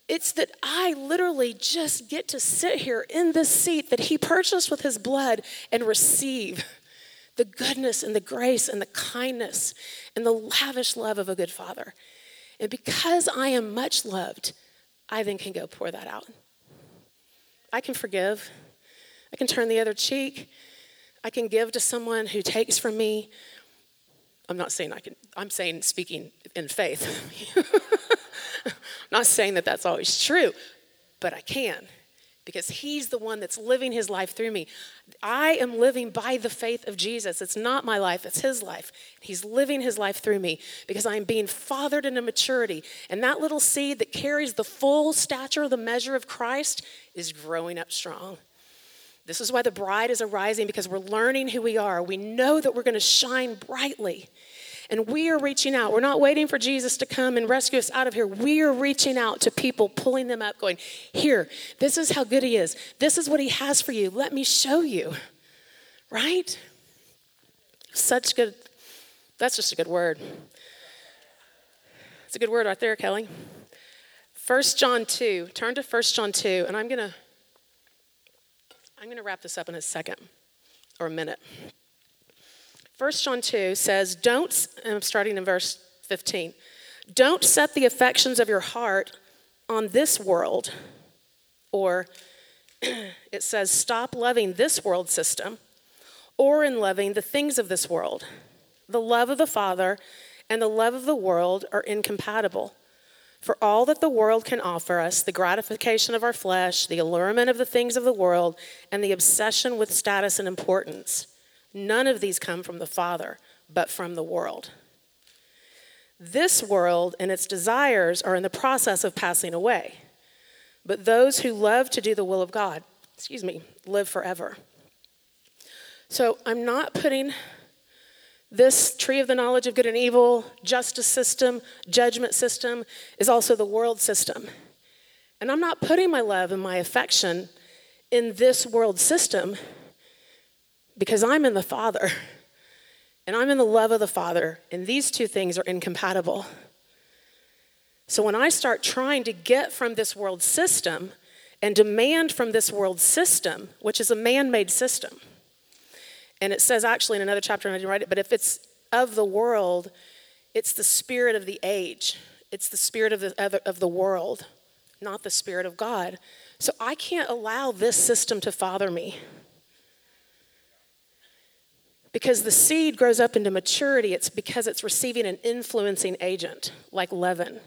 It's that I literally just get to sit here in this seat that He purchased with His blood and receive the goodness and the grace and the kindness and the lavish love of a good Father. And because I am much loved, I then can go pour that out. I can forgive. I can turn the other cheek. I can give to someone who takes from me. I'm not saying I can, I'm saying speaking in faith. [laughs] [laughs] Not saying that that's always true, but I can because he's the one that's living his life through me. I am living by the faith of Jesus. It's not my life, it's his life. He's living his life through me because I am being fathered into maturity. And that little seed that carries the full stature, of the measure of Christ, is growing up strong. This is why the bride is arising because we're learning who we are. We know that we're going to shine brightly. And we are reaching out. We're not waiting for Jesus to come and rescue us out of here. We are reaching out to people, pulling them up, going, Here, this is how good He is. This is what He has for you. Let me show you. Right? Such good, that's just a good word. It's a good word right there, Kelley. 1 John 2. Turn to 1 John 2, and I'm going to. I'm going to wrap this up in a second or a minute. 1 John 2 says, Don't, I'm starting in verse 15, don't set the affections of your heart on this world. Or [clears throat] it says, stop loving this world system or in loving the things of this world. The love of the Father and the love of the world are incompatible. For all that the world can offer us, the gratification of our flesh, the allurement of the things of the world, and the obsession with status and importance, None of these come from the Father, but from the world. This world and its desires are in the process of passing away. But those who love to do the will of God, excuse me, live forever. So I'm not putting this tree of the knowledge of good and evil, justice system, judgment system is also the world system. And I'm not putting my love and my affection in this world system because I'm in the Father [laughs] and I'm in the love of the Father, and these two things are incompatible. So when I start trying to get from this world system and demand from this world system, which is a man made system, and it says actually in another chapter, and I didn't write it, but if it's of the world, it's the spirit of the age, it's the spirit of the, of the world, not the spirit of God. So I can't allow this system to father me because the seed grows up into maturity, it's because it's receiving an influencing agent like leaven.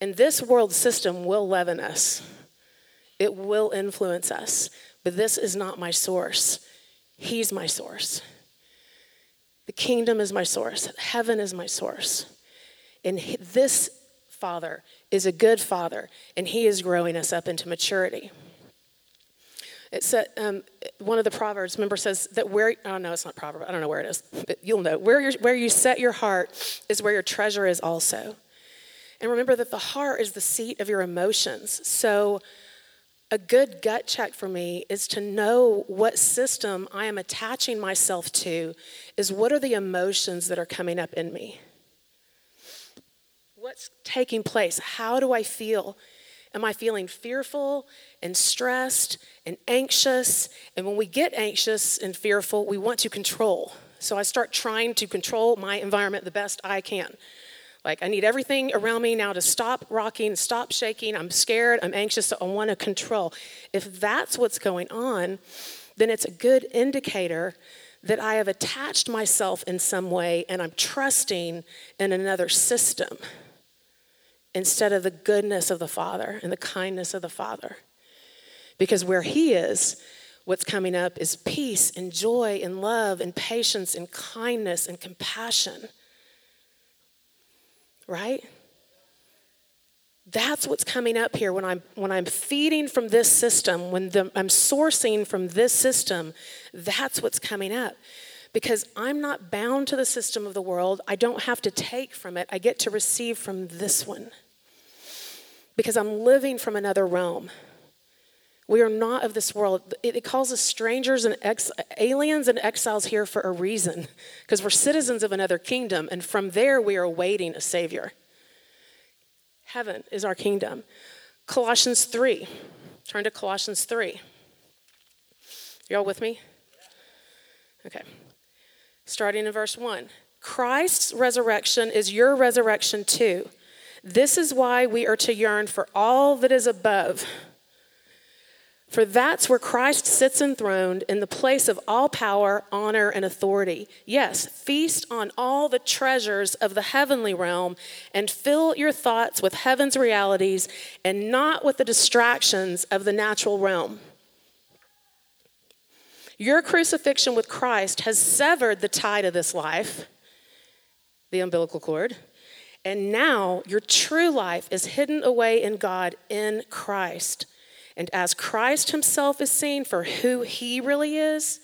And this world system will leaven us, it will influence us. But this is not my source. He's my source. The kingdom is my source, heaven is my source. And this Father is a good Father, and He is growing us up into maturity. It said, um, one of the proverbs, remember, says that where, oh no, it's not proverb, I don't know where it is, but you'll know. Where, where you set your heart is where your treasure is also. And remember that the heart is the seat of your emotions. So, a good gut check for me is to know what system I am attaching myself to, is what are the emotions that are coming up in me? What's taking place? How do I feel? Am I feeling fearful and stressed and anxious? And when we get anxious and fearful, we want to control. So I start trying to control my environment the best I can. Like, I need everything around me now to stop rocking, stop shaking. I'm scared, I'm anxious, so I want to control. If that's what's going on, then it's a good indicator that I have attached myself in some way and I'm trusting in another system instead of the goodness of the Father and the kindness of the Father. Because where He is, what's coming up is peace and joy and love and patience and kindness and compassion. Right? That's what's coming up here when I'm when I'm feeding from this system, when the, I'm sourcing from this system, that's what's coming up. Because I'm not bound to the system of the world. I don't have to take from it. I get to receive from this one because I'm living from another realm. We are not of this world. It, calls us strangers and ex, aliens and exiles here for a reason, because we're citizens of another kingdom, and from there we are awaiting a Savior. Heaven is our kingdom. Colossians 3. Turn to Colossians 3. Y'all with me? Okay. Starting in verse 1. Christ's resurrection is your resurrection too. This is why we are to yearn for all that is above. For that's where Christ sits enthroned in the place of all power, honor, and authority. Yes, feast on all the treasures of the heavenly realm and fill your thoughts with heaven's realities and not with the distractions of the natural realm. Your crucifixion with Christ has severed the tie to this life, the umbilical cord, and now your true life is hidden away in God in Christ. And as Christ himself is seen for who he really is,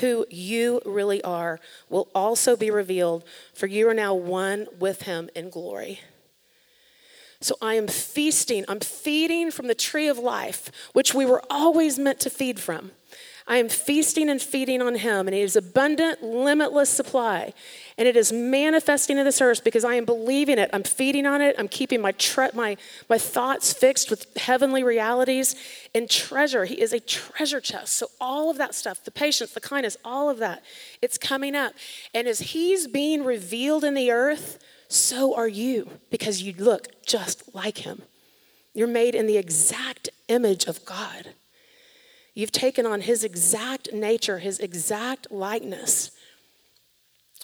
who you really are will also be revealed, for you are now one with him in glory. So I am feasting, I'm feeding from the tree of life, which we were always meant to feed from. I am feasting and feeding on him, and it is abundant, limitless supply. And it is manifesting in this earth because I am believing it. I'm feeding on it. I'm keeping my, tre- my, my thoughts fixed with heavenly realities and treasure. He is a treasure chest. So, all of that stuff, the patience, the kindness, all of that, it's coming up. And as he's being revealed in the earth, so are you because you look just like him. You're made in the exact image of God. You've taken on his exact nature, his exact likeness.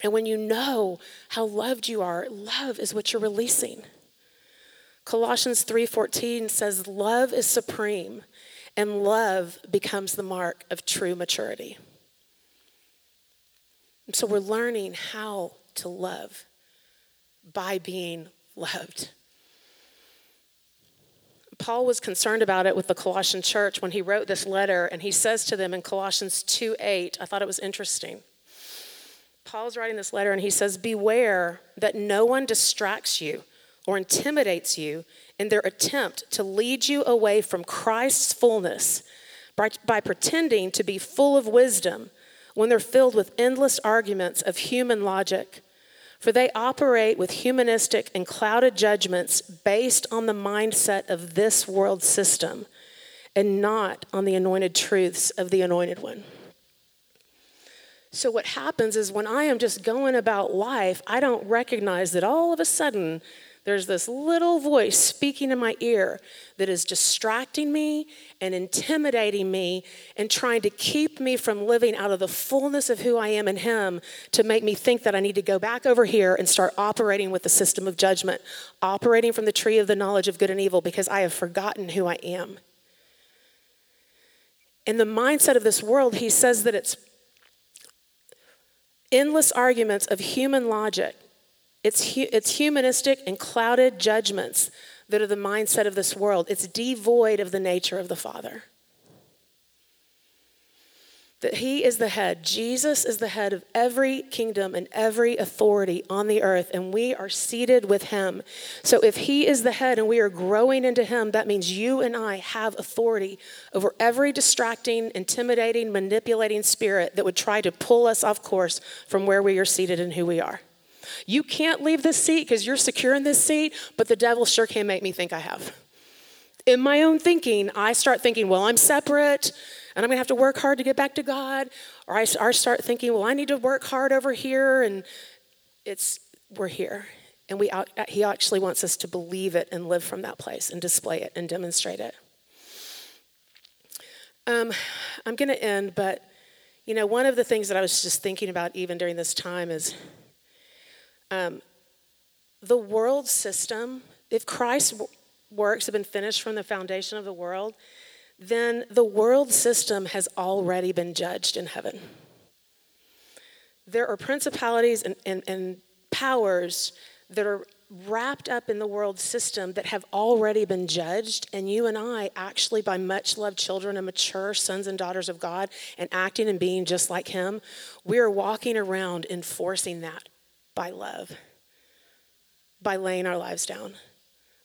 And when you know how loved you are, love is what you're releasing. Colossians 3:14 says love is supreme and love becomes the mark of true maturity. And so we're learning how to love by being loved. Paul was concerned about it with the Colossian church when he wrote this letter, and he says to them in Colossians 2 8, I thought it was interesting. Paul's writing this letter, and he says, Beware that no one distracts you or intimidates you in their attempt to lead you away from Christ's fullness by, by pretending to be full of wisdom when they're filled with endless arguments of human logic for they operate with humanistic and clouded judgments based on the mindset of this world system and not on the anointed truths of the anointed one. So, what happens is when I am just going about life, I don't recognize that all of a sudden there's this little voice speaking in my ear that is distracting me and intimidating me and trying to keep me from living out of the fullness of who I am in Him to make me think that I need to go back over here and start operating with the system of judgment, operating from the tree of the knowledge of good and evil because I have forgotten who I am. In the mindset of this world, he says that it's endless arguments of human logic it's, it's humanistic and clouded judgments that are the mindset of this world. It's devoid of the nature of the Father. That He is the head. Jesus is the head of every kingdom and every authority on the earth, and we are seated with Him. So if He is the head and we are growing into Him, that means you and I have authority over every distracting, intimidating, manipulating spirit that would try to pull us off course from where we are seated and who we are. You can't leave this seat because you're secure in this seat, but the devil sure can make me think I have. In my own thinking, I start thinking, well, I'm separate and I'm going to have to work hard to get back to God. Or I start thinking, well, I need to work hard over here. And it's, we're here. And we, he actually wants us to believe it and live from that place and display it and demonstrate it. Um, I'm going to end, but you know, one of the things that I was just thinking about even during this time is um, the world system, if Christ's works have been finished from the foundation of the world, then the world system has already been judged in heaven. There are principalities and, and, and powers that are wrapped up in the world system that have already been judged, and you and I, actually, by much loved children and mature sons and daughters of God, and acting and being just like Him, we are walking around enforcing that by love, by laying our lives down,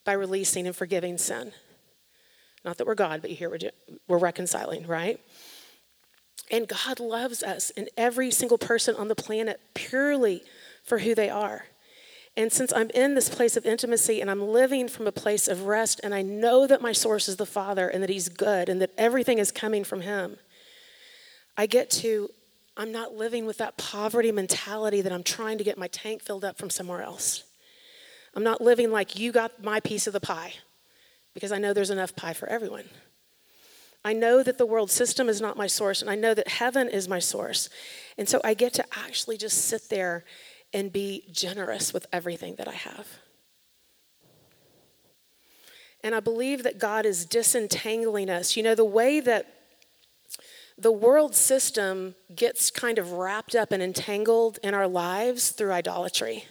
by releasing and forgiving sin. Not that we're God, but here we're, we're reconciling, right? And God loves us and every single person on the planet purely for who they are. And since I'm in this place of intimacy and I'm living from a place of rest, and I know that my source is the Father and that He's good and that everything is coming from Him, I get to, I'm not living with that poverty mentality that I'm trying to get my tank filled up from somewhere else. I'm not living like you got my piece of the pie because I know there's enough pie for everyone. I know that the world system is not my source, and I know that heaven is my source. And so I get to actually just sit there and be generous with everything that I have. And I believe that God is disentangling us. You know, the way that the world system gets kind of wrapped up and entangled in our lives through idolatry.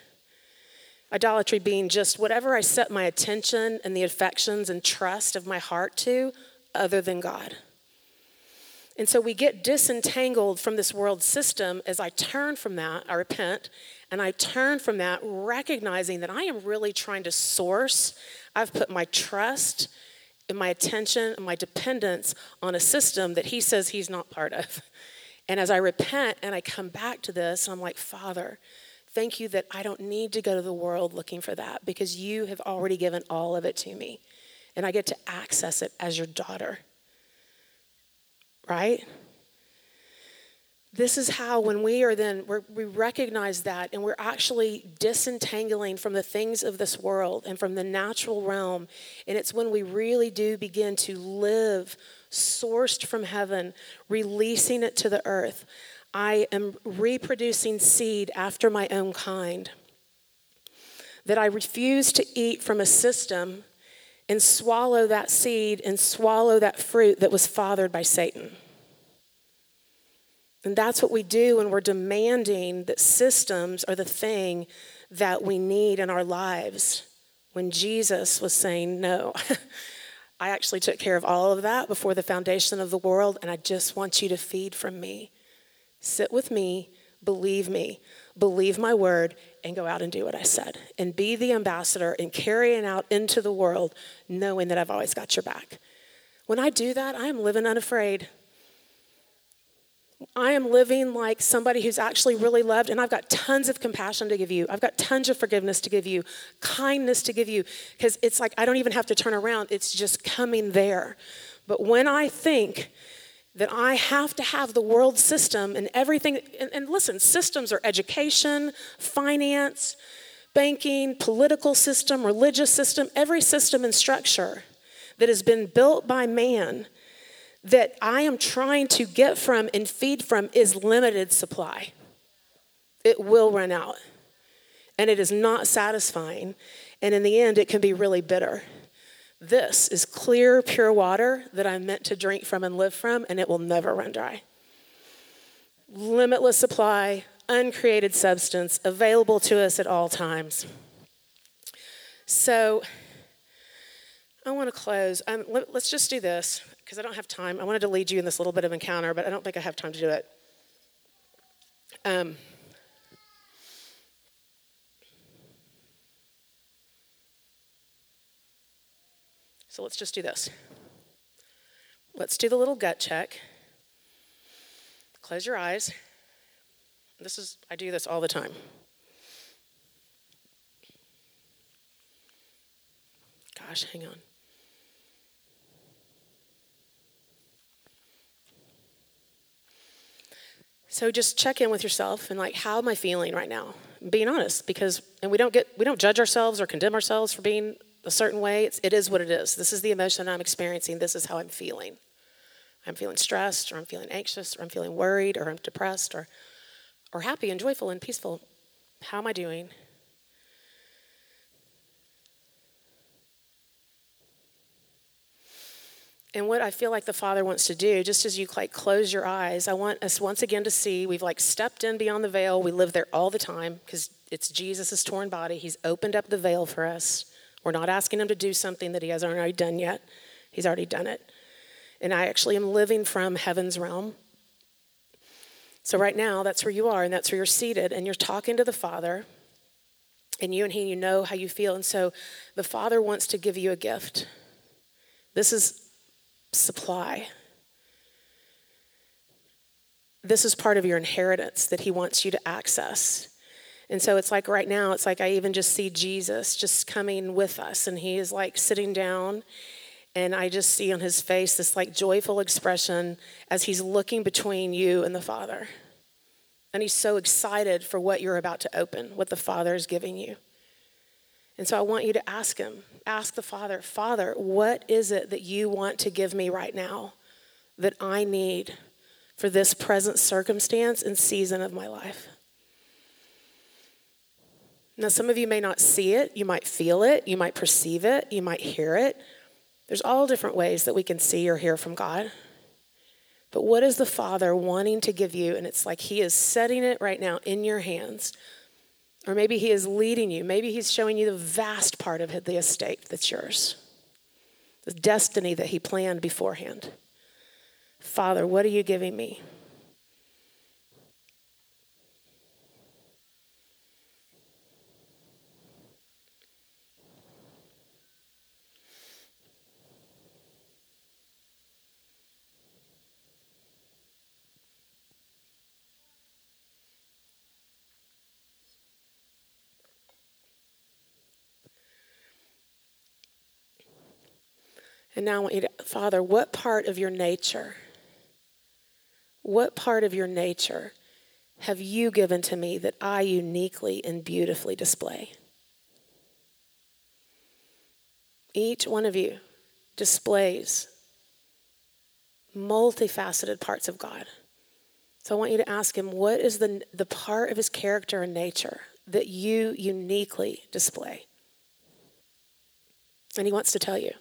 Idolatry being just whatever I set my attention and the affections and trust of my heart to, other than God. And so we get disentangled from this world system as I turn from that, I repent, and I turn from that recognizing that I am really trying to source. I've put my trust and my attention and my dependence on a system that He says He's not part of. And as I repent and I come back to this, I'm like, Father, thank you that I don't need to go to the world looking for that because you have already given all of it to me and I get to access it as your daughter. Right? This is how, when we are then, we recognize that and we're actually disentangling from the things of this world and from the natural realm. And it's when we really do begin to live sourced from heaven, releasing it to the earth. I am reproducing seed after my own kind. That I refuse to eat from a system and swallow that seed and swallow that fruit that was fathered by Satan. And that's what we do when we're demanding that systems are the thing that we need in our lives. When Jesus was saying, No, [laughs] I actually took care of all of that before the foundation of the world, and I just want you to feed from me. Sit with me, believe me, believe my word, and go out and do what I said and be the ambassador and carry it out into the world knowing that I've always got your back. When I do that, I am living unafraid. I am living like somebody who's actually really loved, and I've got tons of compassion to give you. I've got tons of forgiveness to give you, kindness to give you, because it's like I don't even have to turn around, it's just coming there. But when I think that I have to have the world system and everything. And, and, listen, systems are education, finance, banking, political system, religious system, every system and structure that has been built by man that I am trying to get from and feed from is limited supply. It will run out. And it is not satisfying. And in the end, it can be really bitter. This is clear, pure water that I'm meant to drink from and live from, and it will never run dry. Limitless supply, uncreated substance, available to us at all times. So, I want to close. Um, let, us just do this because I don't have time. I wanted to lead you in this little bit of encounter, but I don't think I have time to do it. Um, So let's just do this. Let's do the little gut check. Close your eyes. This is, I do this all the time. Gosh, hang on. So just check in with yourself and like, how am I feeling right now? Being honest, because and we don't get we don't judge ourselves or condemn ourselves for being a certain way, it's, it is what it is. This is the emotion I'm experiencing. This is how I'm feeling. I'm feeling stressed, or I'm feeling anxious, or I'm feeling worried, or I'm depressed, or, or happy and joyful and peaceful. How am I doing? And what I feel like the Father wants to do, just as you like close your eyes, I want us once again to see we've like stepped in beyond the veil. We live there all the time because it's Jesus' torn body. He's opened up the veil for us. We're not asking him to do something that he hasn't already done yet. He's already done it. And I actually am living from heaven's realm. So, right now, that's where you are, and that's where you're seated, and you're talking to the Father, and you and He, you know how you feel. And so, the Father wants to give you a gift. This is supply. This is part of your inheritance that He wants you to access. And so it's like right now, it's like I even just see Jesus just coming with us, and he is like sitting down, and I just see on his face this like joyful expression as he's looking between you and the Father. And he's so excited for what you're about to open, what the Father is giving you. And so I want you to ask him, ask the Father, Father, what is it that you want to give me right now that I need for this present circumstance and season of my life? Now, some of you may not see it, you might feel it, you might perceive it, you might hear it. There's all different ways that we can see or hear from God. But what is the Father wanting to give you? And it's like He is setting it right now in your hands. Or maybe He is leading you. Maybe He's showing you the vast part of the estate that's yours, the destiny that He planned beforehand. Father, what are you giving me? And now I want you to, Father, what part of your nature, what part of your nature have you given to me that I uniquely and beautifully display? Each one of you displays multifaceted parts of God. So I want you to ask him, what is the, the part of his character and nature that you uniquely display? And he wants to tell you.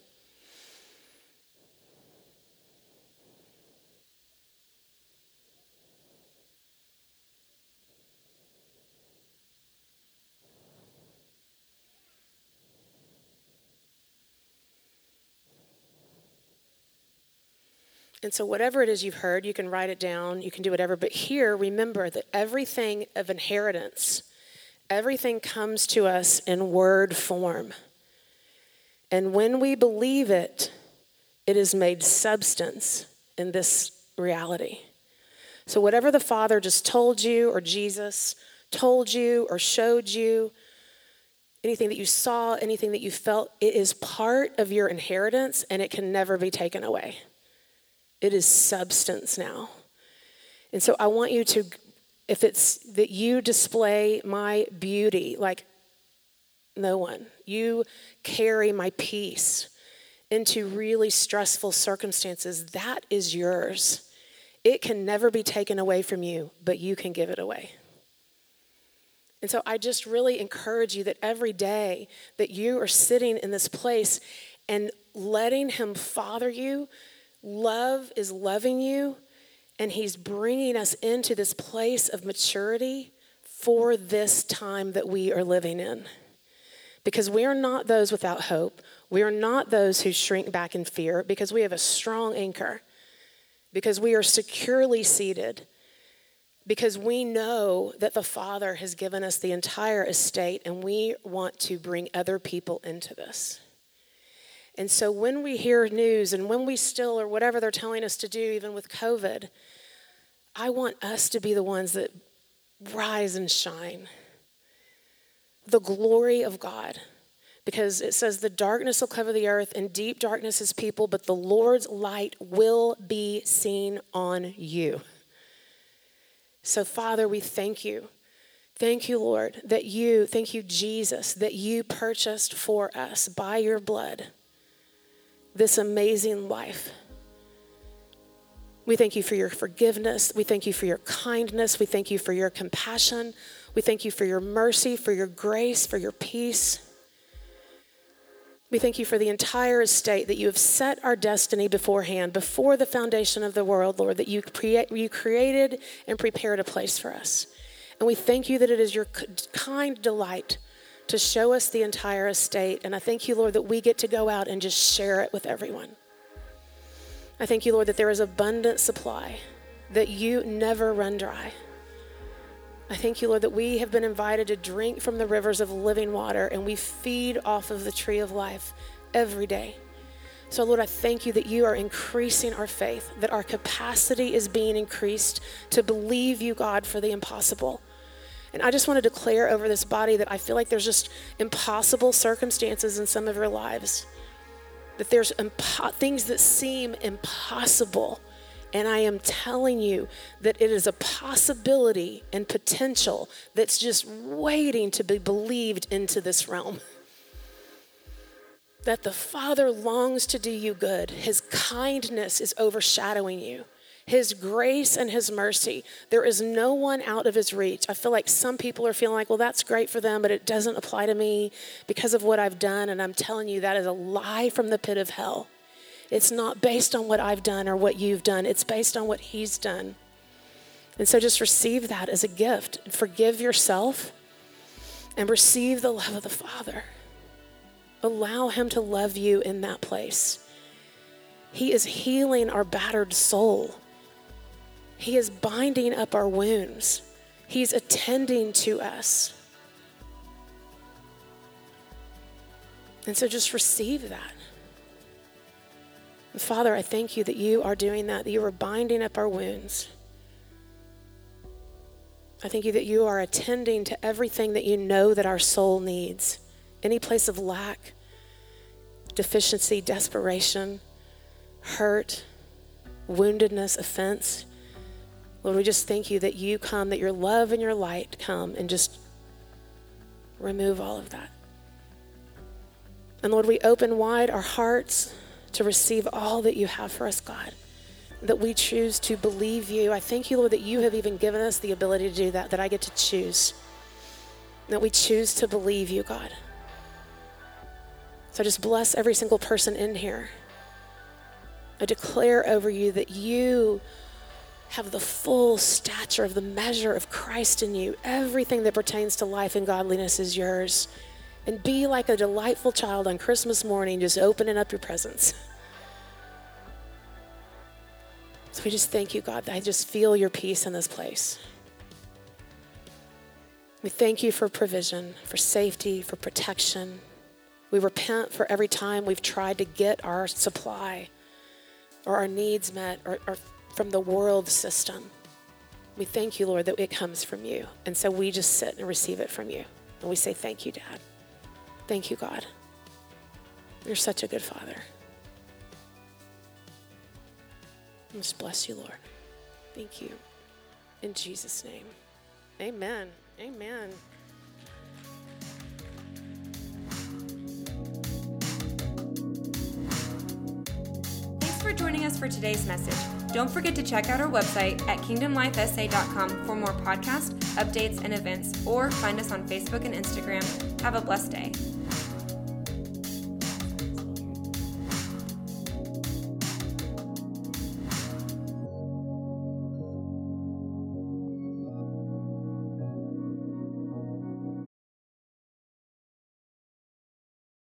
And so, whatever it is you've heard, you can write it down, you can do whatever. But here, remember that everything of inheritance, everything comes to us in word form. And when we believe it, it is made substance in this reality. So, whatever the Father just told you, or Jesus told you, or showed you, anything that you saw, anything that you felt, it is part of your inheritance and it can never be taken away. It is substance now. And so I want you to, if it's that you display my beauty like no one, you carry my peace into really stressful circumstances, that is yours. It can never be taken away from you, but you can give it away. And so I just really encourage you that every day that you are sitting in this place and letting Him father you Love is loving you, and He's bringing us into this place of maturity for this time that we are living in. Because we are not those without hope. We are not those who shrink back in fear because we have a strong anchor, because we are securely seated, because we know that the Father has given us the entire estate and we want to bring other people into this. And so when we hear news and when we still, or whatever they're telling us to do, even with COVID, I want us to be the ones that rise and shine. The glory of God. Because it says, the darkness will cover the earth and deep darkness is people, but the Lord's light will be seen on you. So, Father, we thank you. Thank you, Lord, that you, thank you, Jesus, that you purchased for us by your blood this amazing life. We thank you for your forgiveness. We thank you for your kindness. We thank you for your compassion. We thank you for your mercy, for your grace, for your peace. We thank you for the entire estate that you have set our destiny beforehand, before the foundation of the world, Lord, that you, you created and prepared a place for us. And we thank you that it is your kind delight to show us the entire estate. And I thank you, Lord, that we get to go out and just share it with everyone. I thank you, Lord, that there is abundant supply, that you never run dry. I thank you, Lord, that we have been invited to drink from the rivers of living water and we feed off of the tree of life every day. So, Lord, I thank you that you are increasing our faith, that our capacity is being increased to believe you, God, for the impossible. And I just want to declare over this body that I feel like there's just impossible circumstances in some of your lives. That there's impo- things that seem impossible. And I am telling you that it is a possibility and potential that's just waiting to be believed into this realm. That the Father longs to do you good, His kindness is overshadowing you. His grace and His mercy. There is no one out of His reach. I feel like some people are feeling like, well, that's great for them, but it doesn't apply to me because of what I've done. And I'm telling you, that is a lie from the pit of hell. It's not based on what I've done or what you've done, it's based on what He's done. And so just receive that as a gift. Forgive yourself and receive the love of the Father. Allow Him to love you in that place. He is healing our battered soul. He is binding up our wounds. He's attending to us. And so just receive that. And Father, I thank you that you are doing that, that you are binding up our wounds. I thank you that you are attending to everything that you know that our soul needs. Any place of lack, deficiency, desperation, hurt, woundedness, offense. Lord, we just thank you that you come, that your love and your light come and just remove all of that. And Lord, we open wide our hearts to receive all that you have for us, God. That we choose to believe you. I thank you, Lord, that you have even given us the ability to do that, that I get to choose. That we choose to believe you, God. So just bless every single person in here. I declare over you that you have the full stature of the measure of Christ in you. Everything that pertains to life and godliness is yours. And be like a delightful child on Christmas morning, just opening up your presents. So we just thank you, God. I just feel your peace in this place. We thank you for provision, for safety, for protection. We repent for every time we've tried to get our supply or our needs met or, or from the world system. We thank you, Lord, that it comes from you. And so we just sit and receive it from you. And we say, Thank you, Dad. Thank you, God. You're such a good father. Just bless you, Lord. Thank you. In Jesus' name. Amen. Amen. For joining us for today's message. Don't forget to check out our website at kingdomlifesa.com for more podcasts, updates, and events, or find us on Facebook and Instagram. Have a blessed day.